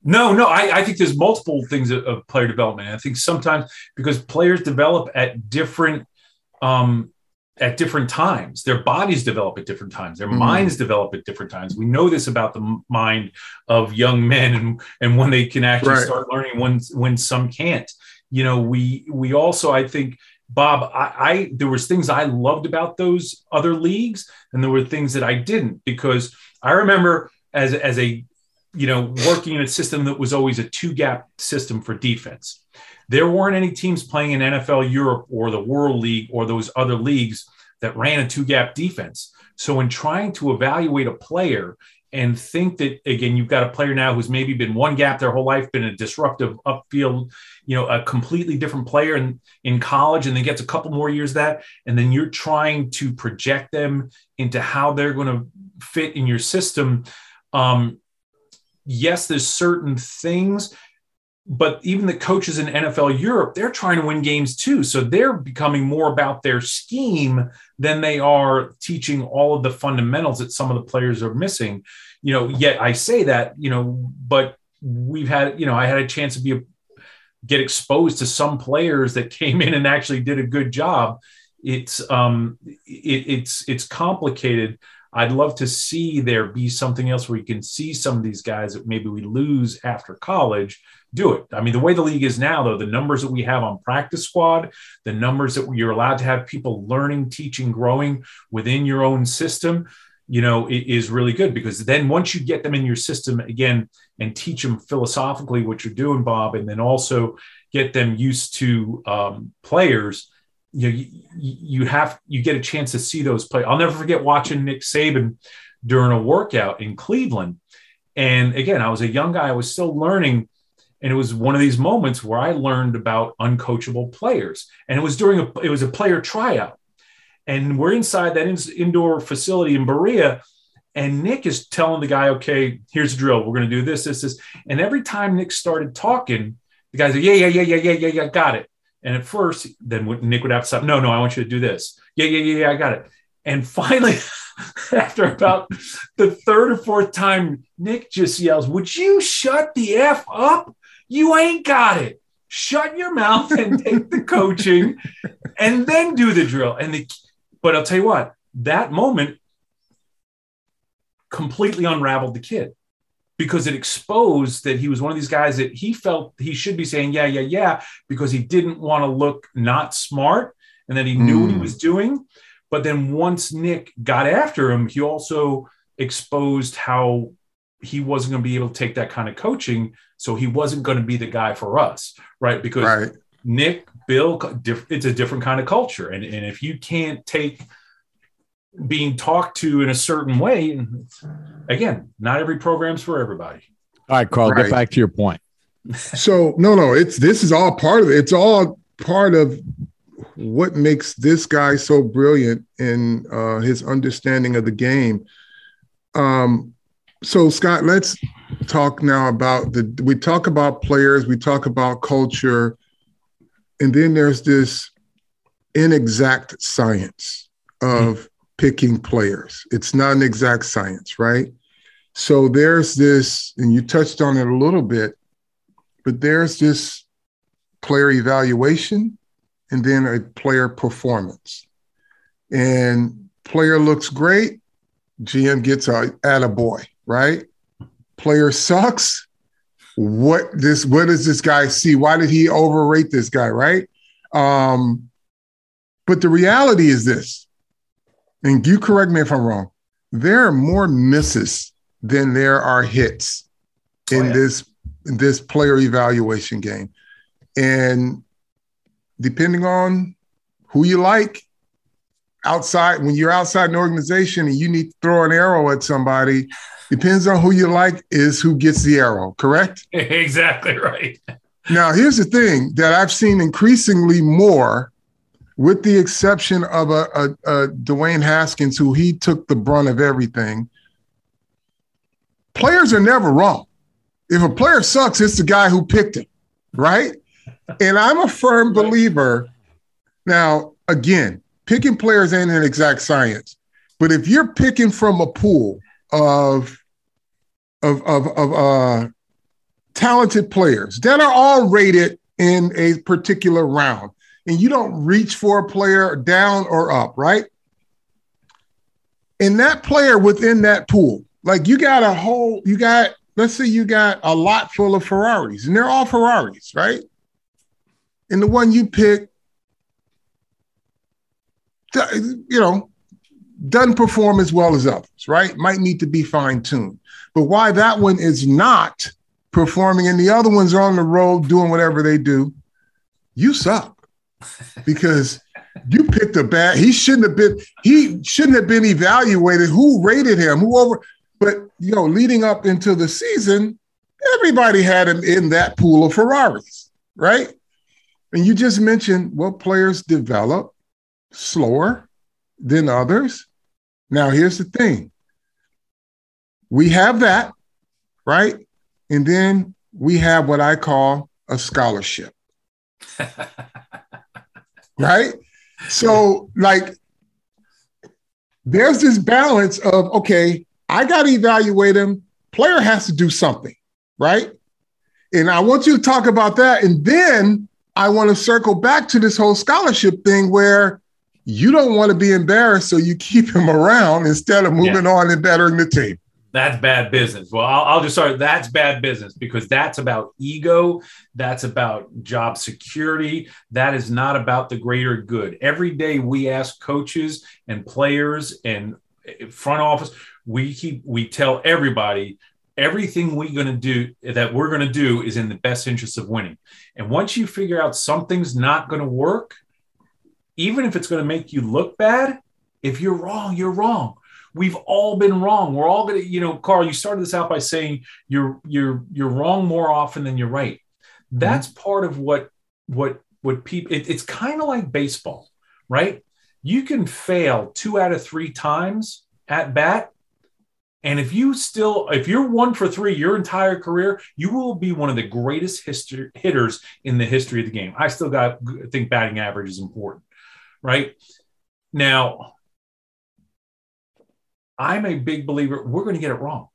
No, no, I, I think there's multiple things of, of, player development. I think sometimes because players develop at different um, at different times. Their bodies develop at different times. Their mm. minds develop at different times. We know this about the mind of young men and, and when they can actually right. start learning when when some can't. You know, we we also I think Bob, I, I there was things I loved about those other leagues, and there were things that I didn't because I remember as as a you know working in a system that was always a two gap system for defense there weren't any teams playing in NFL Europe or the World League or those other leagues that ran a two gap defense. So, in trying to evaluate a player and think that, again, you've got a player now who's maybe been one gap their whole life, been a disruptive upfield, you know, a completely different player in, in college, and then gets a couple more years that. And then you're trying to project them into how they're going to fit in your system. Um, yes, there's certain things but even the coaches in NFL Europe, they're trying to win games too. So they're becoming more about their scheme than they are teaching all of the fundamentals that some of the players are missing. You know, yet I say that, you know, but we've had, you know, I had a chance to be a, get exposed to some players that came in and actually did a good job. It's um it, it's it's complicated. I'd love to see there be something else where you can see some of these guys that maybe we lose after college do it. I mean, the way the league is now, though, the numbers that we have on practice squad, the numbers that you're allowed to have people learning, teaching, growing within your own system, you know, it is really good because then once you get them in your system again and teach them philosophically what you're doing, Bob, and then also get them used to um, players, you know, you, you have you get a chance to see those play. I'll never forget watching Nick Saban during a workout in Cleveland. And again, I was a young guy, I was still learning. And it was one of these moments where I learned about uncoachable players. And it was during a it was a player tryout. And we're inside that in, indoor facility in Berea. And Nick is telling the guy, okay, here's the drill. We're going to do this, this, this. And every time Nick started talking, the guys like, yeah, yeah, yeah, yeah, yeah, yeah, yeah, got it. And at first, then Nick would have to stop. No, no, I want you to do this. Yeah, yeah, yeah, yeah, I got it. And finally, after about the third or fourth time, Nick just yells, Would you shut the F up? You ain't got it. Shut your mouth and take the coaching and then do the drill. And the, but I'll tell you what, that moment completely unraveled the kid because it exposed that he was one of these guys that he felt he should be saying, yeah, yeah, yeah, because he didn't want to look not smart and that he knew mm. what he hmm. was doing. But then once Nick got after him, he also exposed how he wasn't going to be able to take that kind of coaching. So he wasn't going to be the guy for us, right? Because right. Nick, Bill, it's a different kind of culture. And, and if you can't take being talked to in a certain way, again, not every program's for everybody. All right, Carl, right. get back to your point. so no, no, it's this is all part of it. It's all part of what makes this guy so brilliant in uh, his understanding of the game. Um, so Scott, let's talk now about the. We talk about players, we talk about culture, and then there's this inexact science of mm-hmm. Picking players. It's not an exact science, right? So there's this, and you touched on it a little bit, but there's this player evaluation and then a player performance. And player looks great, GM gets a attaboy, right? Player sucks. What this what does this guy see? Why did he overrate this guy, right? Um, but the reality is this, and you correct me if I'm wrong, there are more misses than there are hits oh, in oh, yeah. this in this player evaluation game. And depending on who you like outside when you're outside an organization and you need to throw an arrow at somebody depends on who you like is who gets the arrow correct exactly right now here's the thing that i've seen increasingly more with the exception of a, a, a dwayne haskins who he took the brunt of everything players are never wrong if a player sucks it's the guy who picked him right and I'm a firm believer. Now, again, picking players ain't an exact science, but if you're picking from a pool of of of, of uh, talented players that are all rated in a particular round, and you don't reach for a player down or up, right? And that player within that pool, like you got a whole, you got, let's say you got a lot full of Ferraris, and they're all Ferraris, right? and the one you pick, you know, doesn't perform as well as others, right? Might need to be fine tuned. But why that one is not performing and the other ones are on the road doing whatever they do, you suck because you picked a bad. He shouldn't have been. He shouldn't have been evaluated. Who rated him? Who over? But you know, leading up into the season, everybody had him in that pool of Ferraris, right? And you just mentioned what players develop slower than others. Now, here's the thing we have that, right? And then we have what I call a scholarship. right? So, like, there's this balance of, okay, I got to evaluate him. Player has to do something, right? And I want you to talk about that. And then I want to circle back to this whole scholarship thing where you don't want to be embarrassed, so you keep him around instead of moving yeah. on and bettering the team. That's bad business. Well, I'll, I'll just start. That's bad business because that's about ego. That's about job security. That is not about the greater good. Every day we ask coaches and players and front office, we keep we tell everybody everything we're going to do that we're going to do is in the best interest of winning. And once you figure out something's not going to work, even if it's going to make you look bad, if you're wrong, you're wrong. We've all been wrong. We're all gonna, you know, Carl. You started this out by saying you're you're you're wrong more often than you're right. That's mm-hmm. part of what what what people. It, it's kind of like baseball, right? You can fail two out of three times at bat, and if you still, if you're one for three your entire career, you will be one of the greatest history, hitters in the history of the game. I still got I think batting average is important, right? Now, I'm a big believer we're going to get it wrong.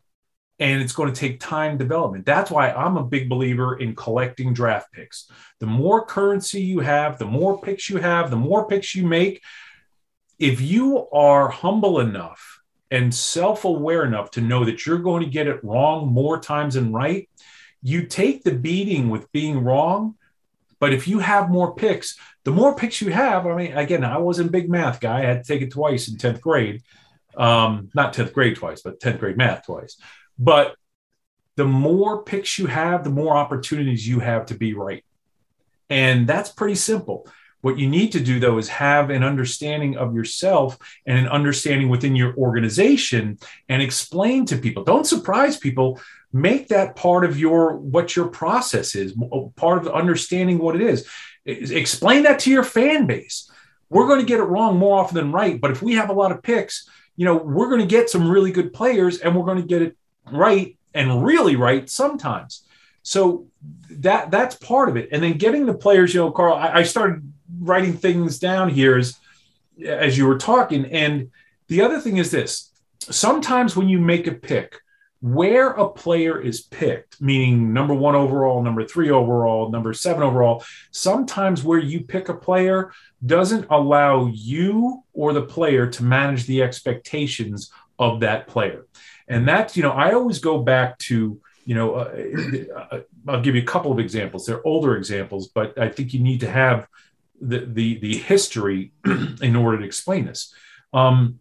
And it's going to take time development. That's why I'm a big believer in collecting draft picks. The more currency you have, the more picks you have, the more picks you make. If you are humble enough and self aware enough to know that you're going to get it wrong more times than right, you take the beating with being wrong. But if you have more picks, the more picks you have, I mean, again, I wasn't a big math guy. I had to take it twice in 10th grade. Um, not 10th grade twice, but 10th grade math twice. But the more picks you have, the more opportunities you have to be right. And that's pretty simple. What you need to do, though, is have an understanding of yourself and an understanding within your organization and explain to people. Don't surprise people. Make that part of your what your process is, part of understanding what it is. Explain that to your fan base. We're going to get it wrong more often than right, but if we have a lot of picks, you know, we're going to get some really good players and we're going to get it right and really right sometimes. So that that's part of it. And then getting the players, you know, Carl, I, I started writing things down here as as you were talking. And the other thing is this: sometimes when you make a pick, where a player is picked, meaning number one overall, number three overall, number seven overall, sometimes where you pick a player doesn't allow you or the player to manage the expectations of that player. And that's, you know, I always go back to, you know, uh, uh I'll give you a couple of examples. They're older examples, but I think you need to have the the, the history in order to explain this. Um,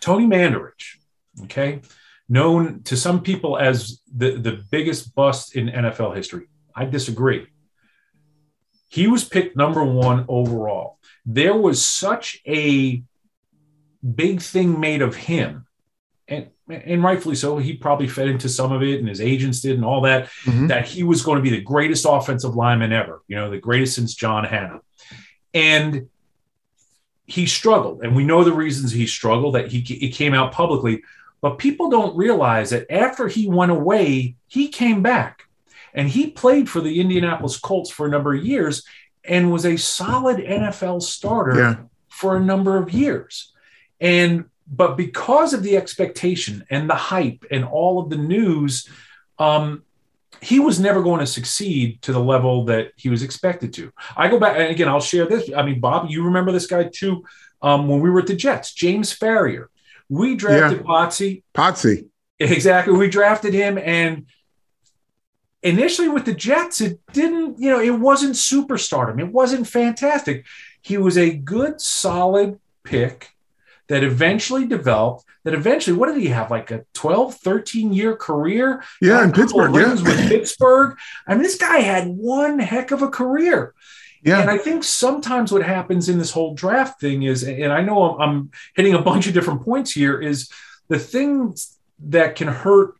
Tony Mandarich, okay, known to some people as the, the biggest bust in NFL history. I disagree. He was picked number one overall. There was such a big thing made of him, and and rightfully so. He probably fed into some of it, and his agents did, and all that. Mm-hmm. That he was going to be the greatest offensive lineman ever. You know, the greatest since John Hannah. And he struggled. And we know the reasons he struggled, that he, he came out publicly. But people don't realize that after he went away, he came back and he played for the Indianapolis Colts for a number of years and was a solid NFL starter yeah. for a number of years. And but because of the expectation and the hype and all of the news, um, he was never going to succeed to the level that he was expected to. I go back and again, I'll share this. I mean, Bob, you remember this guy too um, when we were at the Jets, James Farrior. We drafted yeah. Potsy. Potsy. Exactly. We drafted him and initially with the Jets, it didn't, you know, it wasn't superstardom. It wasn't fantastic. He was a good, solid pick that eventually developed that eventually what did he have like a 12 13 year career yeah in pittsburgh yeah. with pittsburgh i mean this guy had one heck of a career yeah. And I think sometimes what happens in this whole draft thing is, and I know I'm, hitting a bunch of different points here, is the things that can hurt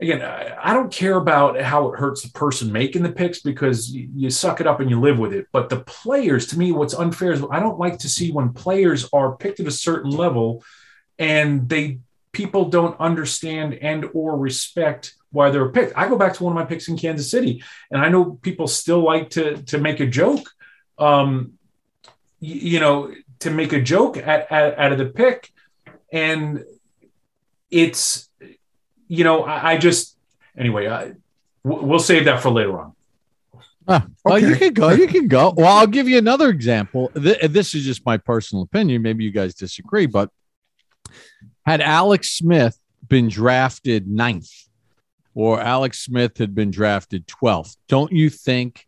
again, I don't care about how it hurts the person making the picks because you, suck it up and you live with it. But the players, to me, what's unfair is I don't like to see when players are picked at a certain level and they people don't understand and or respect why they were picked. I go back to one of my picks in Kansas City, and I know people still like to to make a joke, um, you, you know, to make a joke at, at, out of the pick, and it's you know, I, I just anyway. I, we'll save that for later on. Ah, well, okay. you can go. You can go. Well, I'll give you another example. This is just my personal opinion. Maybe you guys disagree, but had Alex Smith been drafted ninth or Alex Smith had been drafted 12th, don't you think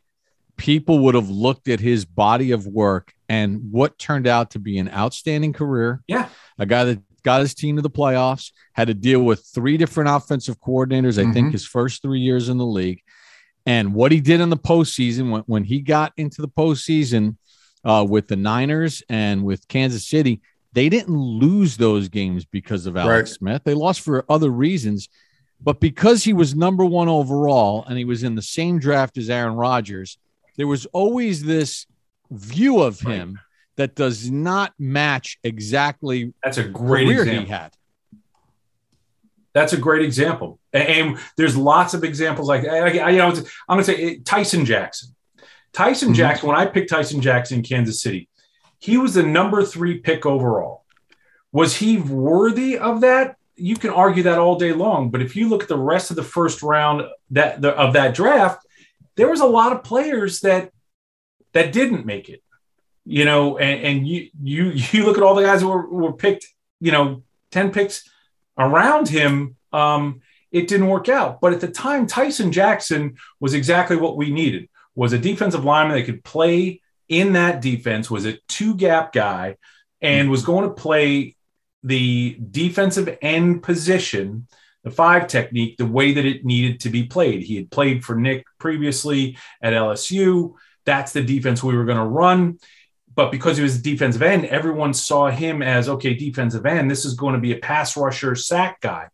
people would have looked at his body of work and what turned out to be an outstanding career? Yeah. A guy that got his team to the playoffs, had to deal with three different offensive coordinators, I mm-hmm. think his first three years in the league. And what he did in the postseason, when, when he got into the postseason uh, with the Niners and with Kansas City, They didn't lose those games because of Alex Right. Smith. They lost for other reasons. But because he was number one overall and he was in the same draft as Aaron Rodgers, there was always this view of him that does not match exactly That's a great example. he had. That's a great example, and, and there's lots of examples like I, I- you know. I'm going to say Tyson Jackson. Tyson Mhm. Jackson. When I picked Tyson Jackson in Kansas City, he was the number three pick overall. Was he worthy of that? You can argue that all day long, but if you look at the rest of the first round that the, of that draft, there was a lot of players that that didn't make it. You know, and, and you you you look at all the guys who were, were picked. You know, ten picks around him, um, it didn't work out. But at the time, Tyson Jackson was exactly what we needed. Was a defensive lineman that could play in that defense. Was a two gap guy, and was going to play the defensive end position, the five technique, the way that it needed to be played. He had played for Nick previously at LSU. That's the defense we were going to run but because he was a defensive end, everyone saw him as okay, defensive end. This is going to be a pass rusher, sack guy,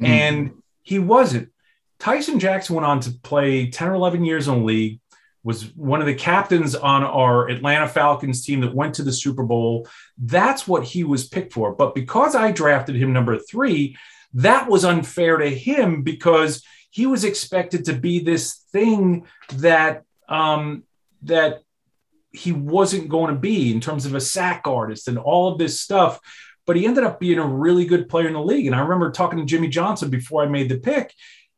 Mm. and he wasn't. Tyson Jackson went on to play 10 or 11 years in the league, was one of the captains on our Atlanta Falcons team that went to the Super Bowl. That's what he was picked for. But because I drafted him number three, that was unfair to him because he was expected to be this thing that um, that he wasn't going to be in terms of a sack artist and all of this stuff. But he ended up being a really good player in the league. And I remember talking to Jimmy Johnson before I made the pick,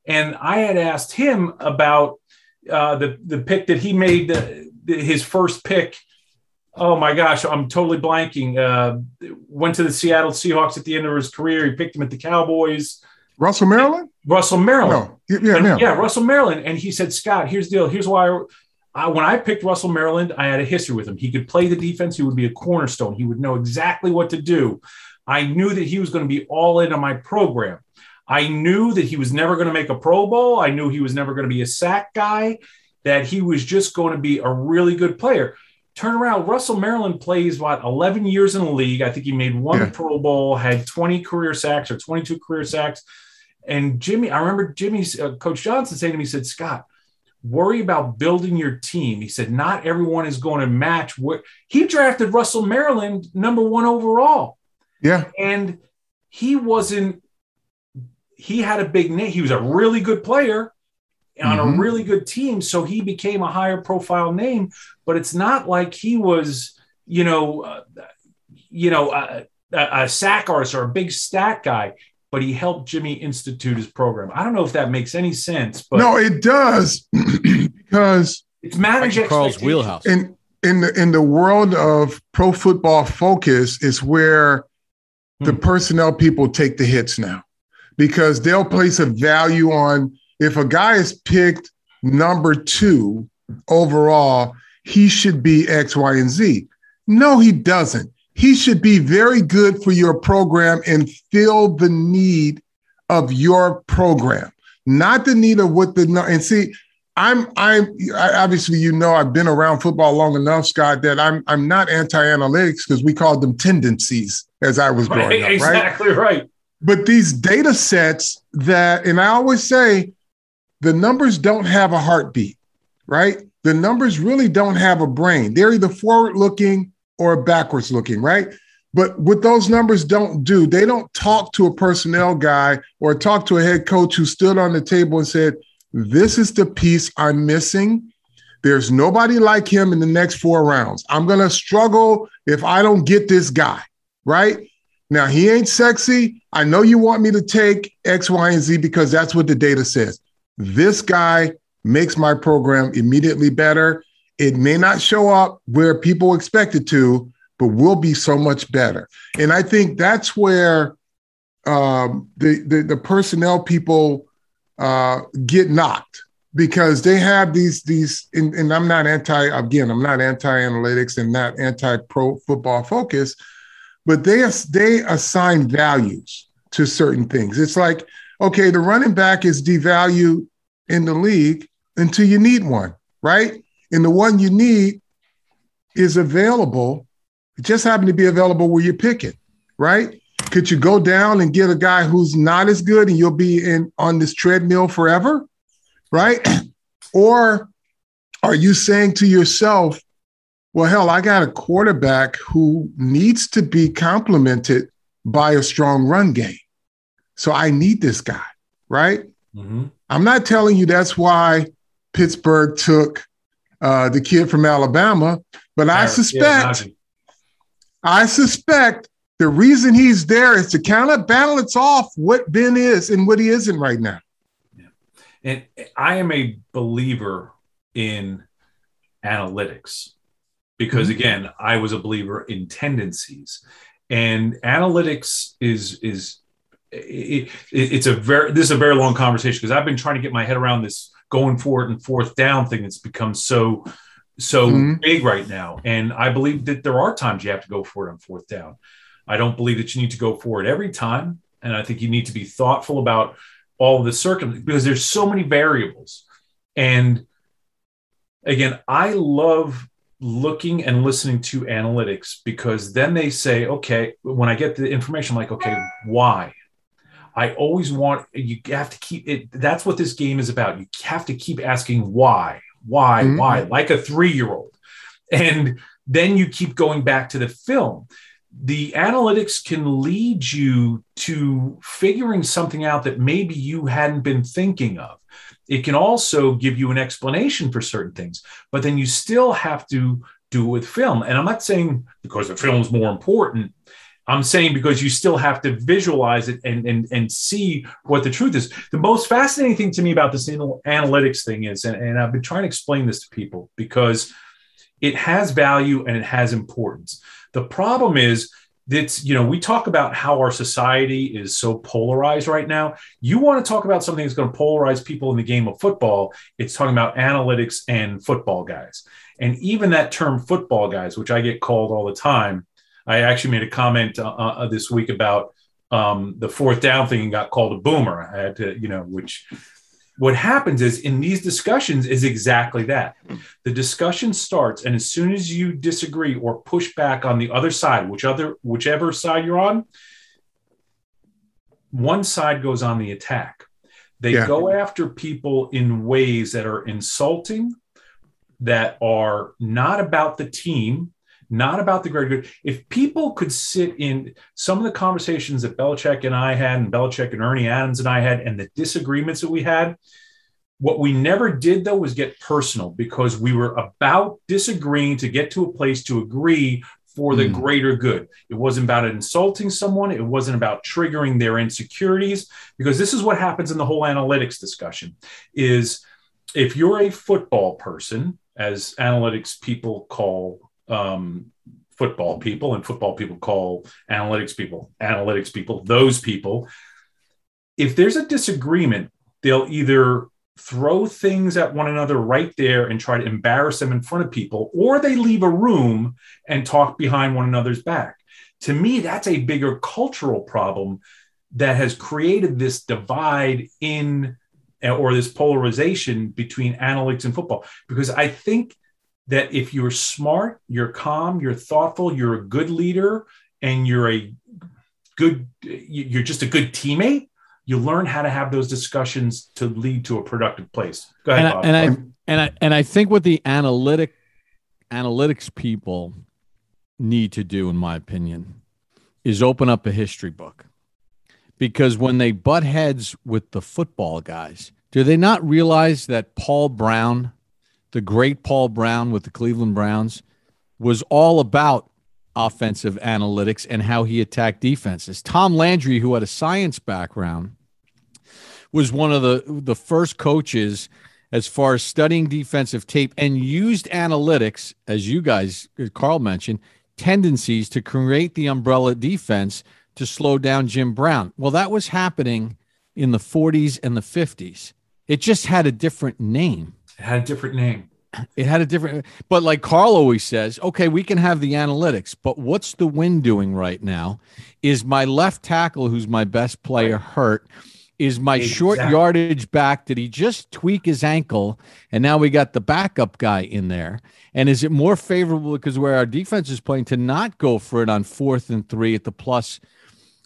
and I had asked him about uh, the the pick that he made, uh, his first pick. Oh my gosh, I'm totally blanking. Uh, went to the Seattle Seahawks at the end of his career. He picked him at the Cowboys. Russell Maryland? Russell Maryland. No. Yeah, And- yeah. yeah, Russell Maryland. And he said, Scott, here's the deal. Here's why I, I- when I picked Russell Maryland, I had a history with him. He could play the defense. He would be a cornerstone. He would know exactly what to do. I knew that he was going to be all in on my program. I knew that he was never going to make a Pro Bowl. I knew he was never going to be a sack guy, that he was just going to be a really good player. Turn around, Russell Maryland plays what 11 years in the league. I think he made one Yeah. Pro Bowl, had 20 career sacks or 22 career sacks. And Jimmy, I remember Jimmy's uh, coach Johnson saying to me, he said, Scott, worry about building your team. He said, not everyone is going to match what he drafted Russell Maryland number one overall. Yeah. And he wasn't, he had a big name. He was a really good player on Mhm. a really good team. So he became a higher profile name, but it's not like he was, you know, uh, you know, a, a, a sack artist or a big stat guy, but he helped Jimmy institute his program. I don't know if that makes any sense, but no, it does because it's managed Like Carl's wheelhouse. in in the in the world of pro football focus is where the Hmm. personnel people take the hits now because they'll place a value on if a guy is picked number two overall, he should be X, Y, and Z. No, he doesn't. He should be very good for your program and fill the need of your program, not the need of what the and see. I'm I'm I, obviously you know I've been around football long enough, Scott, that I'm I'm not anti-analytics because we called them tendencies as I was growing Right, up, right? exactly right. But these data sets that, and I always say the numbers don't have a heartbeat, right? The numbers really don't have a brain. They're either forward looking or backwards looking, right? But what those numbers don't do, they don't talk to a personnel guy or talk to a head coach who stood on the table and said, This is the piece I'm missing. There's nobody like him in the next four rounds. I'm going to struggle if I don't get this guy, right? Now, he ain't sexy. I know you want me to take X, Y, and Z because that's what the data says. This guy makes my program immediately better. It may not show up where people expect it to, but will be so much better. And I think that's where um, the, the the personnel people uh, get knocked because they have these these. And, and I'm not anti again. I'm not anti analytics and not anti pro football focus but they they assign values to certain things. It's like, okay, the running back is devalued in the league until you need one, right? And the one you need is available It just happened to be available where you pick it, right? Could you go down and get a guy who's not as good and you'll be in on this treadmill forever? Right? or are you saying to yourself, well, hell, I got a quarterback who needs to be complemented by a strong run game. So I need this guy, right? Mm-hmm. I'm not telling you that's why Pittsburgh took uh, the kid from Alabama, but I suspect, I suspect the reason he's there is to kind of balance off what Ben is and what he isn't right now. Yeah. And I am a believer in analytics because mm-hmm. again, I was a believer in tendencies. And analytics is is it, it, it's a very this is a very long conversation because I've been trying to get my head around this going for it and fourth down thing that's become so so mm-hmm. big right now. And I believe that there are times you have to go for it on fourth down. I don't believe that you need to go for it every time. And I think you need to be thoughtful about all of the circumstances because there's so many variables. And again, I love looking and listening to analytics because then they say, okay, when I get the information, I'm like, okay, why? I always want you have to keep it. That's what this game is about. You have to keep asking why, why, mm-hmm. why, like a three year old. And then you keep going back to the film the analytics can lead you to figuring something out that maybe you hadn't been thinking of. It can also give you an explanation for certain things, but then you still have to do it with film. And I'm not saying because the film is more important. I'm saying because you still have to visualize it and, and, and see what the truth is. The most fascinating thing to me about this analytics thing is, and, and I've been trying to explain this to people because it has value and it has importance. The problem is that, you know, we talk about how our society is so polarized right now. You want to talk about something that's going to polarize people in the game of football, it's talking about analytics and football guys. And even that term football guys, which I get called all the time, I actually made a comment uh, uh, this week about um, the fourth down thing and got called a boomer. I had to, you know, which what happens is in these discussions is exactly that. Hmm. The discussion starts and as soon as you disagree or push back on the other side which other whichever side you're on one side goes on the attack. They yeah. go after people in ways that are insulting that are not about the team not about the greater good. If people could sit in some of the conversations that Belichick and I had, and Belichick and Ernie Adams and I had, and the disagreements that we had, what we never did though was get personal because we were about disagreeing to get to a place to agree for the mm. greater good. It wasn't about insulting someone. It wasn't about triggering their insecurities because this is what happens in the whole analytics discussion is if you're a football person, as analytics people call um, football people, and football people call analytics people, analytics people, those people. If there's a disagreement, they'll either throw things at one another right there and try to embarrass them in front of people, or they leave a room and talk behind one another's back. To me, that's a bigger cultural problem that has created this divide in or this polarization between analytics and football. Because I think that if you're smart, you're calm, you're thoughtful, you're a good leader, and you're a good, you're just a good teammate, you learn how to have those discussions to lead to a productive place. Go ahead, and I, and I, and I and I think what the analytic analytics people need to do, in my opinion, is open up a history book. Because when they butt heads with the football guys, do they not realize that Paul Brown the great Paul Brown with the Cleveland Browns, was all about offensive analytics and how he attacked defenses. Tom Landry, who had a science background, was one of the the first coaches as far as studying defensive tape and used analytics, as you guys, Carl mentioned, tendencies to create the umbrella defense to slow down Jim Brown. Well, that was happening in the 40s and the 50s. It just had a different name. It had a different name. It had a different, but like Carl always says, okay, we can have the analytics, but what's the wind doing right now? Is my left tackle, who's my best player, hurt? Is my exactly. short yardage back? Did he just tweak his ankle? And now we got the backup guy in there. And is it more favorable because where our defense is playing to not go for it on fourth and three at the plus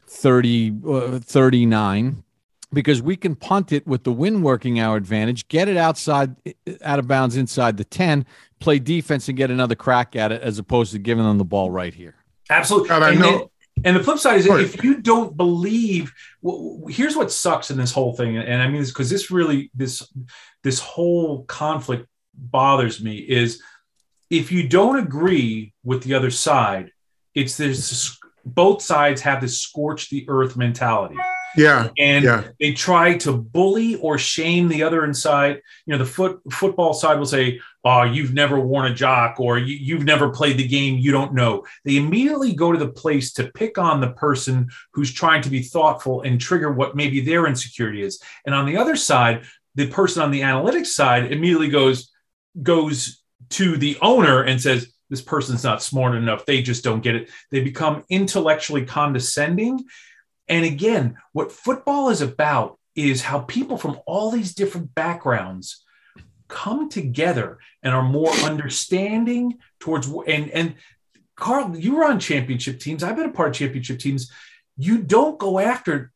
30, uh, 39? Because we can punt it with the wind working our advantage, get it outside, out of bounds inside the 10, play defense and get another crack at it as opposed to giving them the ball right here. Absolutely. And I know. And the flip side is if you don't believe, well, here's what sucks in this whole thing, and I mean this because this really this this whole conflict bothers me is if you don't agree with the other side, it's this both sides have this scorch the earth mentality. Yeah. And yeah. they try to bully or shame the other inside. You know, the foot football side will say, Oh, you've never worn a jock, or you, have never played the game, you don't know. They immediately go to the place to pick on the person who's trying to be thoughtful and trigger what maybe their insecurity is. And on the other side, the person on the analytics side immediately goes, goes to the owner and says, this person's not smart enough. They just don't get it. They become intellectually condescending and again, what football is about is how people from all these different backgrounds come together and are more understanding towards and and Carl, you were on championship teams. I've been a part of championship teams. You don't go after,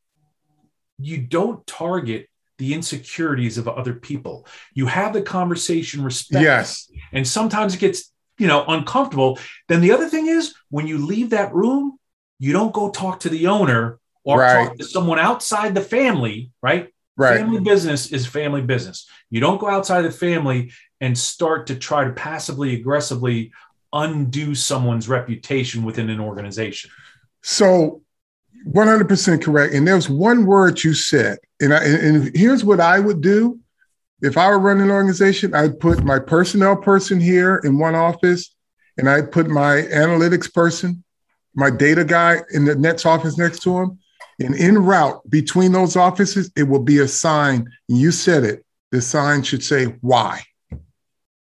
you don't target the insecurities of other people. You have the conversation respect. Yes. And sometimes it gets, you know, uncomfortable. Then the other thing is when you leave that room, you don't go talk to the owner or right. talk to someone outside the family, right? Right. Family business is family business. You don't go outside the family and start to try to passively aggressively undo someone's reputation within an organization. So 100% correct. And there's one word you said, and, I, and here's what I would do. If I were running an organization, I'd put my personnel person here in one office, and I'd put my analytics person, my data guy in the next office next to him, and in route between those offices, it will be a sign. You said it. The sign should say why.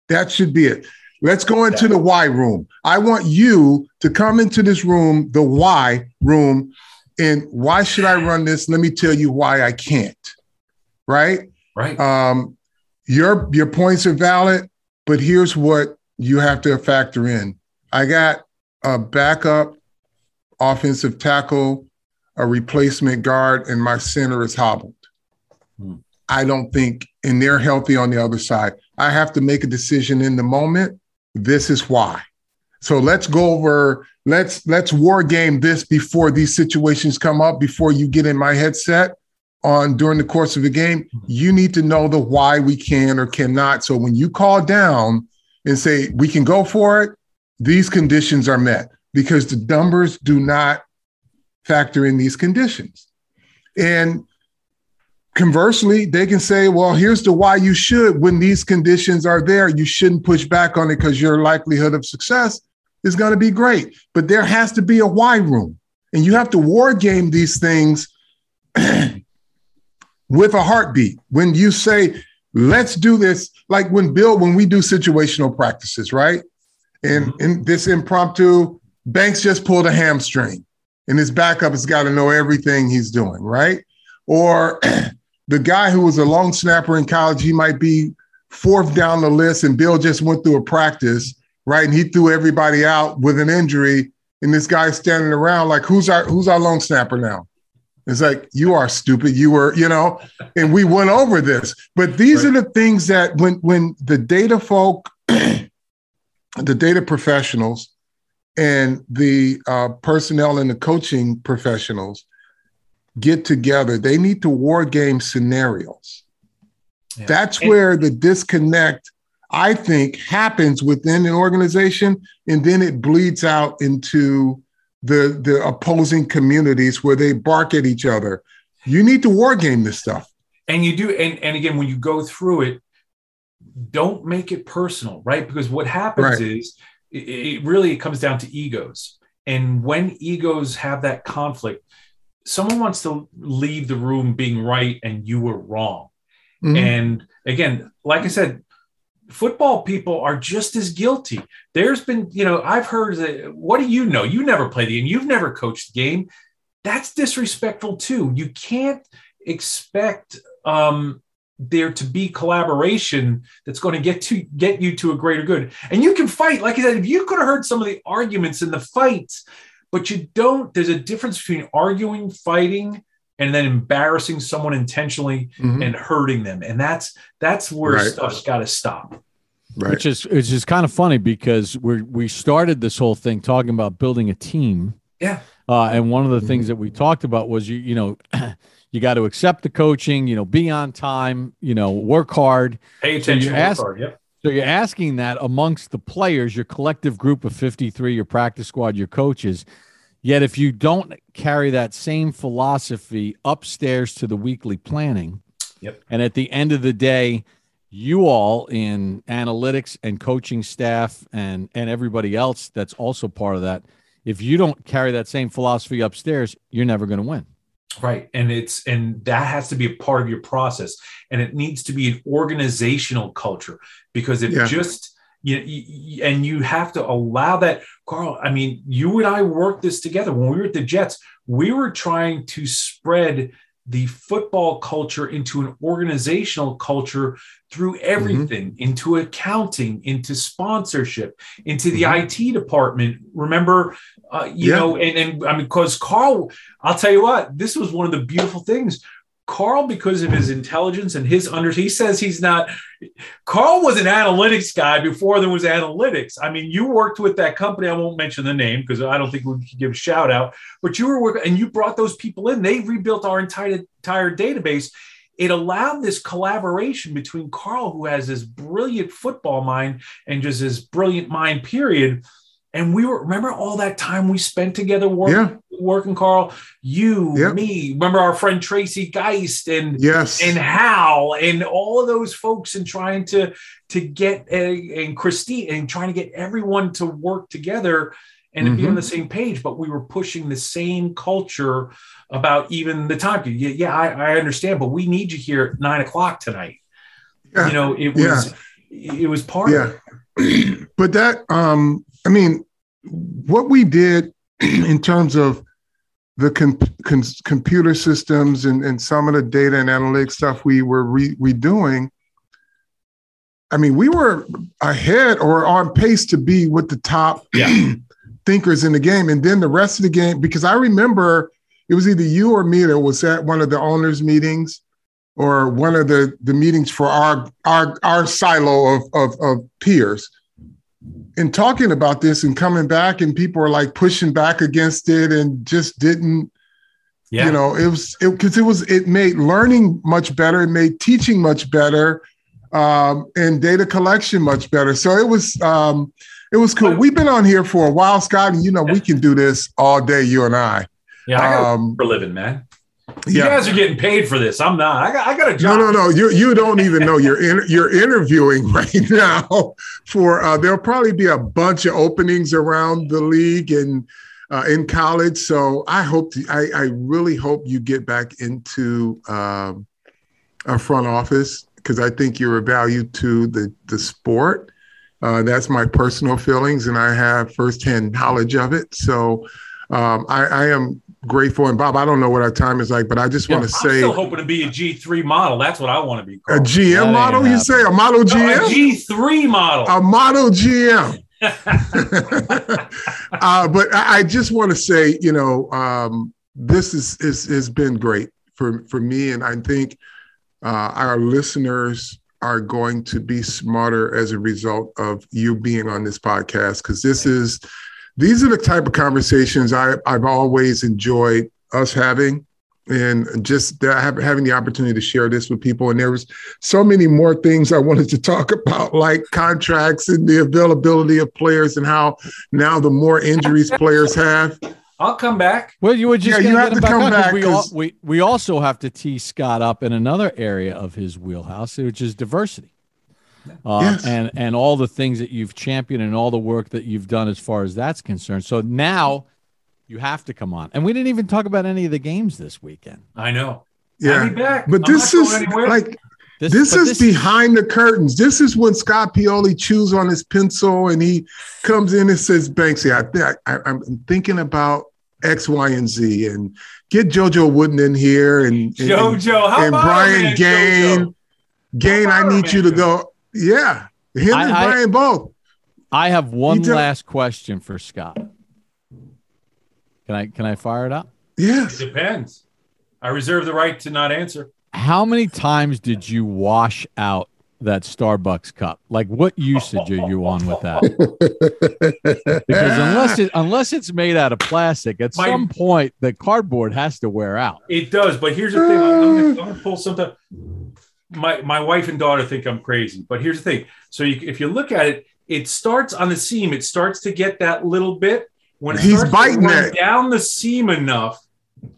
That should be it. Let's go into the why room. I want you to come into this room, the why room. And why should I run this? Let me tell you why I can't. Right? Right. Um, your your points are valid, but here's what you have to factor in. I got a backup offensive tackle a replacement guard and my center is hobbled. Hmm. I don't think, and they're healthy on the other side. I have to make a decision in the moment. This is why. So let's go over, let's let's war game this before these situations come up, before you get in my headset on during the course of the game. Hmm. You need to know the why we can or cannot. So when you call down and say we can go for it, these conditions are met because the numbers do not factor in these conditions. And conversely, they can say, well, here's the why you should. When these conditions are there, you shouldn't push back on it because your likelihood of success is going to be great. But there has to be a why room. And you have to war game these things with a heartbeat. When you say, let's do this, like when Bill, when we do situational practices, right? And mm-hmm. in this impromptu, Banks just pulled a hamstring and his backup has got to know everything he's doing, right? Or the guy who was a long snapper in college, he might be fourth down the list, and Bill just went through a practice, right? And he threw everybody out with an injury, and this guy's standing around like, "Who's our Who's our long snapper now?" It's like you are stupid. You were, you know, and we went over this. But these right. are the things that when when the data folk, the data professionals and the uh, personnel and the coaching professionals get together, they need to war game scenarios. Yeah. That's where the disconnect, I think, happens within an organization, and then it bleeds out into the the opposing communities where they bark at each other. You need to war game this stuff. And you do, and, and again, when you go through it, don't make it personal, right? Because what happens right. is it, really comes down to egos. And when egos have that conflict, someone wants to leave the room being right and you were wrong. Mm-hmm. And again, like I said, football people are just as guilty. There's been, you know, I've heard that, what do you know? You never played the game, you've never coached the game. That's disrespectful too. You can't, expect um, there to be collaboration that's going to get to get you to a greater good. And you can fight, like I said, if you could have heard some of the arguments in the fights, but you don't. There's a difference between arguing, fighting, and then embarrassing someone intentionally mm-hmm. and hurting them, and that's that's where right. stuff's got to stop. Right. Which is which is kind of funny because we we started this whole thing talking about building a team. Yeah. Uh, and one of the things that we talked about was you you know you got to accept the coaching, you know, be on time, you know, work hard, pay attention, so ask, hard, yep. So you're asking that amongst the players, your collective group of 53, your practice squad, your coaches. Yet if you don't carry that same philosophy upstairs to the weekly planning, yep. and at the end of the day, you all in analytics and coaching staff and and everybody else that's also part of that, if you don't carry that same philosophy upstairs, you're never going to win. Right. And it's, and that has to be a part of your process. And it needs to be an organizational culture because if yeah. just, you, you, and you have to allow that, Carl. I mean, you and I worked this together when we were at the Jets. We were trying to spread the football culture into an organizational culture through mm-hmm. everything mm-hmm. into accounting into sponsorship into the mm-hmm. it department remember uh, you yeah. know and, and i mean because carl i'll tell you what this was one of the beautiful things Carl, because of his intelligence and his under, he says he's not. Carl was an analytics guy before there was analytics. I mean, you worked with that company. I won't mention the name because I don't think we can give a shout out. But you were working, and you brought those people in. They rebuilt our entire entire database. It allowed this collaboration between Carl, who has this brilliant football mind, and just this brilliant mind. Period and we were remember all that time we spent together working, yeah. working Carl, you, yep. me, remember our friend Tracy Geist and yes, and Hal and all of those folks and trying to to get a, and Christine and trying to get everyone to work together and mm-hmm. to be on mm-hmm. the same page, but we were pushing the same culture about even the time. Yeah, yeah I, I understand, but we need you here at nine o'clock tonight. Yeah. You know, it was yeah. it was part yeah. but that um I mean, what we did in terms of the com- com- computer systems and, and some of the data and analytics stuff we were re- redoing, I mean, we were ahead or on pace to be with the top yeah. thinkers in the game. And then the rest of the game, because I remember it was either you or me that was at one of the owners' meetings or one of the, the meetings for our, our, our silo of, of, of peers in talking about this and coming back and people are like pushing back against it and just didn't yeah. you know it was because it, it, was it made learning much better it made teaching much better um, and data collection much better. So it was um, it was cool. We've been on here for a while scott and you know we can do this all day you and i. Yeah. I um, for living man you yeah. guys are getting paid for this. I'm not. I got. I got a job. No, no, no. You you don't even know you're in, you're interviewing right now for. Uh, there'll probably be a bunch of openings around the league and uh, in college. So I hope. To, I I really hope you get back into um, a front office because I think you're a value to the the sport. Uh, that's my personal feelings, and I have firsthand knowledge of it. So um, I, I am grateful. And Bob, I don't know what our time is like, but I just yeah, want to say, I'm still hoping to be a G3 model. That's what I want to be. Carl. A GM that model, you say? A model GM? No, a G3 model. A model GM. uh, but I, I just want to say, you know, um, this is, is has been great for for me, and I think uh, our listeners are going to be smarter as a result of you being on this podcast because this is these are the type of conversations I, I've always enjoyed us having and just having the opportunity to share this with people. And there was so many more things I wanted to talk about, like contracts and the availability of players and how now the more injuries players have. I'll come back. Well, you would just yeah, you have to come back. We, all, we we also have to tee Scott up in another area of his wheelhouse, which is diversity uh, yes. and and all the things that you've championed and all the work that you've done as far as that's concerned. So now you have to come on. And we didn't even talk about any of the games this weekend. I know. Yeah, but I'm this is like this, this is this behind is, the curtains. This is when Scott Pioli chews on his pencil and he comes in and says, "Banksy, I, I, I'm thinking about X, Y, and Z, and get JoJo Wooden in here, and, and JoJo, how and Brian man, Gaine. JoJo? Gaine, I need our you to go. Yeah, him I- and I- Brian both. I have one You don't- last question for Scott. Can I can I fire it up? Yes. It depends. I reserve the right to not answer. How many times did you wash out that Starbucks cup? Like what usage are you on with that? Because unless it unless it's made out of plastic, at My- some point the cardboard has to wear out. It does, but here's the thing. I'm, I'm I'm gonna pull something. My my wife and daughter think I'm crazy, but here's the thing. So you, if you look at it, it starts on the seam. It starts to get that little bit. When it He's starts biting to run it. down the seam enough,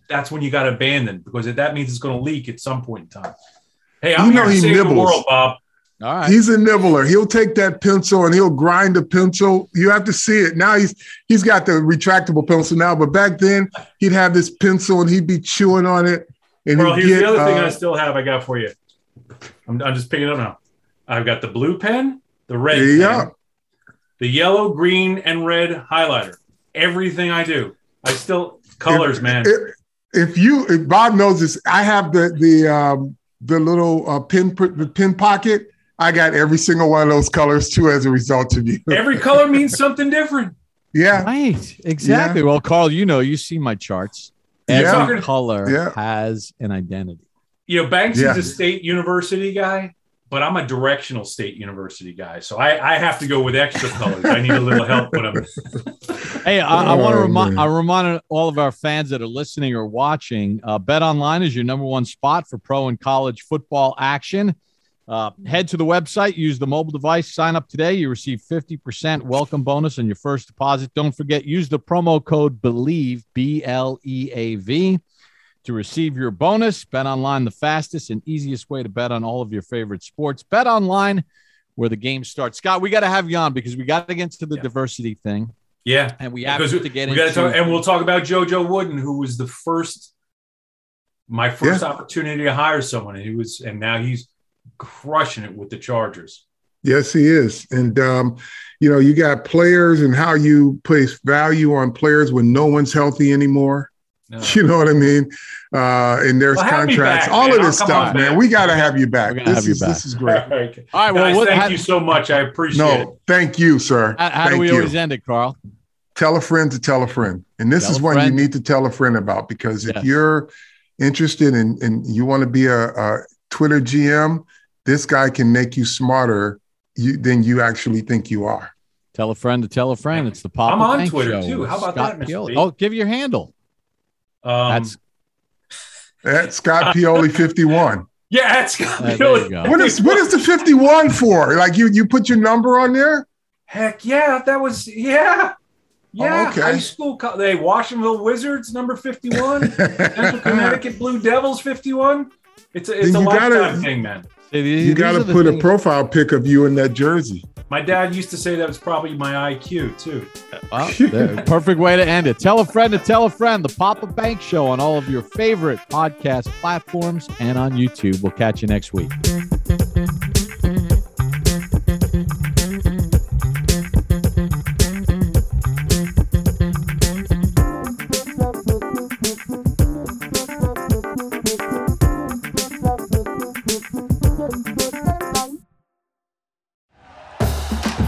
that's when you got to abandon because that means it's going to leak at some point in time. Hey, I'm You here know to he save the world, Bob. All right. He's a nibbler. He'll take that pencil and he'll grind the pencil. You have to see it. Now he's he's got the retractable pencil now, but back then he'd have this pencil and he'd be chewing on it. And Well, he'd here's get, the other thing uh, I still have. I got for you. I'm, I'm just picking it up now. I've got the blue pen, the red There you pen, the yellow, green, and red highlighter. Everything I do, I still colors, man. if, if you if Bob knows this, I have the the um the little uh, pin the pin pocket. I got every single one of those colors too as a result of you. Every color means something different. yeah. Right. Exactly. Well, Carl, you know, you see my charts. Every Yeah. color Yeah. has an identity. You know, Banksy's Yeah. a state university guy, but I'm a directional state university guy. So I, I have to go with extra colors. I need a little help when I'm. Hey, I, I want to Oh, remind. I remind all of our fans that are listening or watching. Uh, Bet Online is your number one spot for pro and college football action. Uh, head to the website, use the mobile device, sign up today. You receive 50% welcome bonus on your first deposit. Don't forget, use the promo code BLEAV, B L E A V, to receive your bonus. Bet Online, the fastest and easiest way to bet on all of your favorite sports. Bet Online, where the game starts. Scott, we got to have you on because we got to get into the Yeah. diversity thing. Yeah. And we have Because to get we into talk, and we'll talk about JoJo Wooden, who was the first, my first Yeah. opportunity to hire someone, and he was, and now he's crushing it with the Chargers. Yes, he is. And um, you know, you got players and how you place value on players when no one's healthy anymore. No. You know what I mean? Uh, and there's Well, contracts, back, all man. of this I'll stuff, on man. back. We got to have you back. We're gonna This have you is back. this is great. All right, All right. Well, Guys, what, thank how, you so much. I appreciate it. No, thank you, sir. how, how do we you. always end it, Carl? tell a friend to tell a friend. And this Tell is a one you need to tell a friend about because if Yes. you're interested in and you want to be a, a Twitter GM, this guy can make you smarter you, than you actually think you are. Tell a friend to tell a friend. It's the pop. I'm on Twitter, Show too. How about Scott that, Mr. Pioli. B? Oh, give your handle. Um, That's That's Scott Pioli 51. yeah, that's got Uh, there you go. What is what is the 51 for? Like you you put your number on there? Heck yeah, that was yeah, yeah. Oh, okay. High school, co- they Washingtonville Wizards number fifty-one, Central Connecticut Blue Devils fifty-one. It's a, it's Then a you gotta- lifetime thing, man. See, these- You got to the put a profile pic of you in that jersey. My dad used to say that was probably my IQ too. Well, perfect way to end it. Tell a friend to tell a friend. The Papa Bank Show on all of your favorite podcast platforms and on YouTube. We'll catch you next week.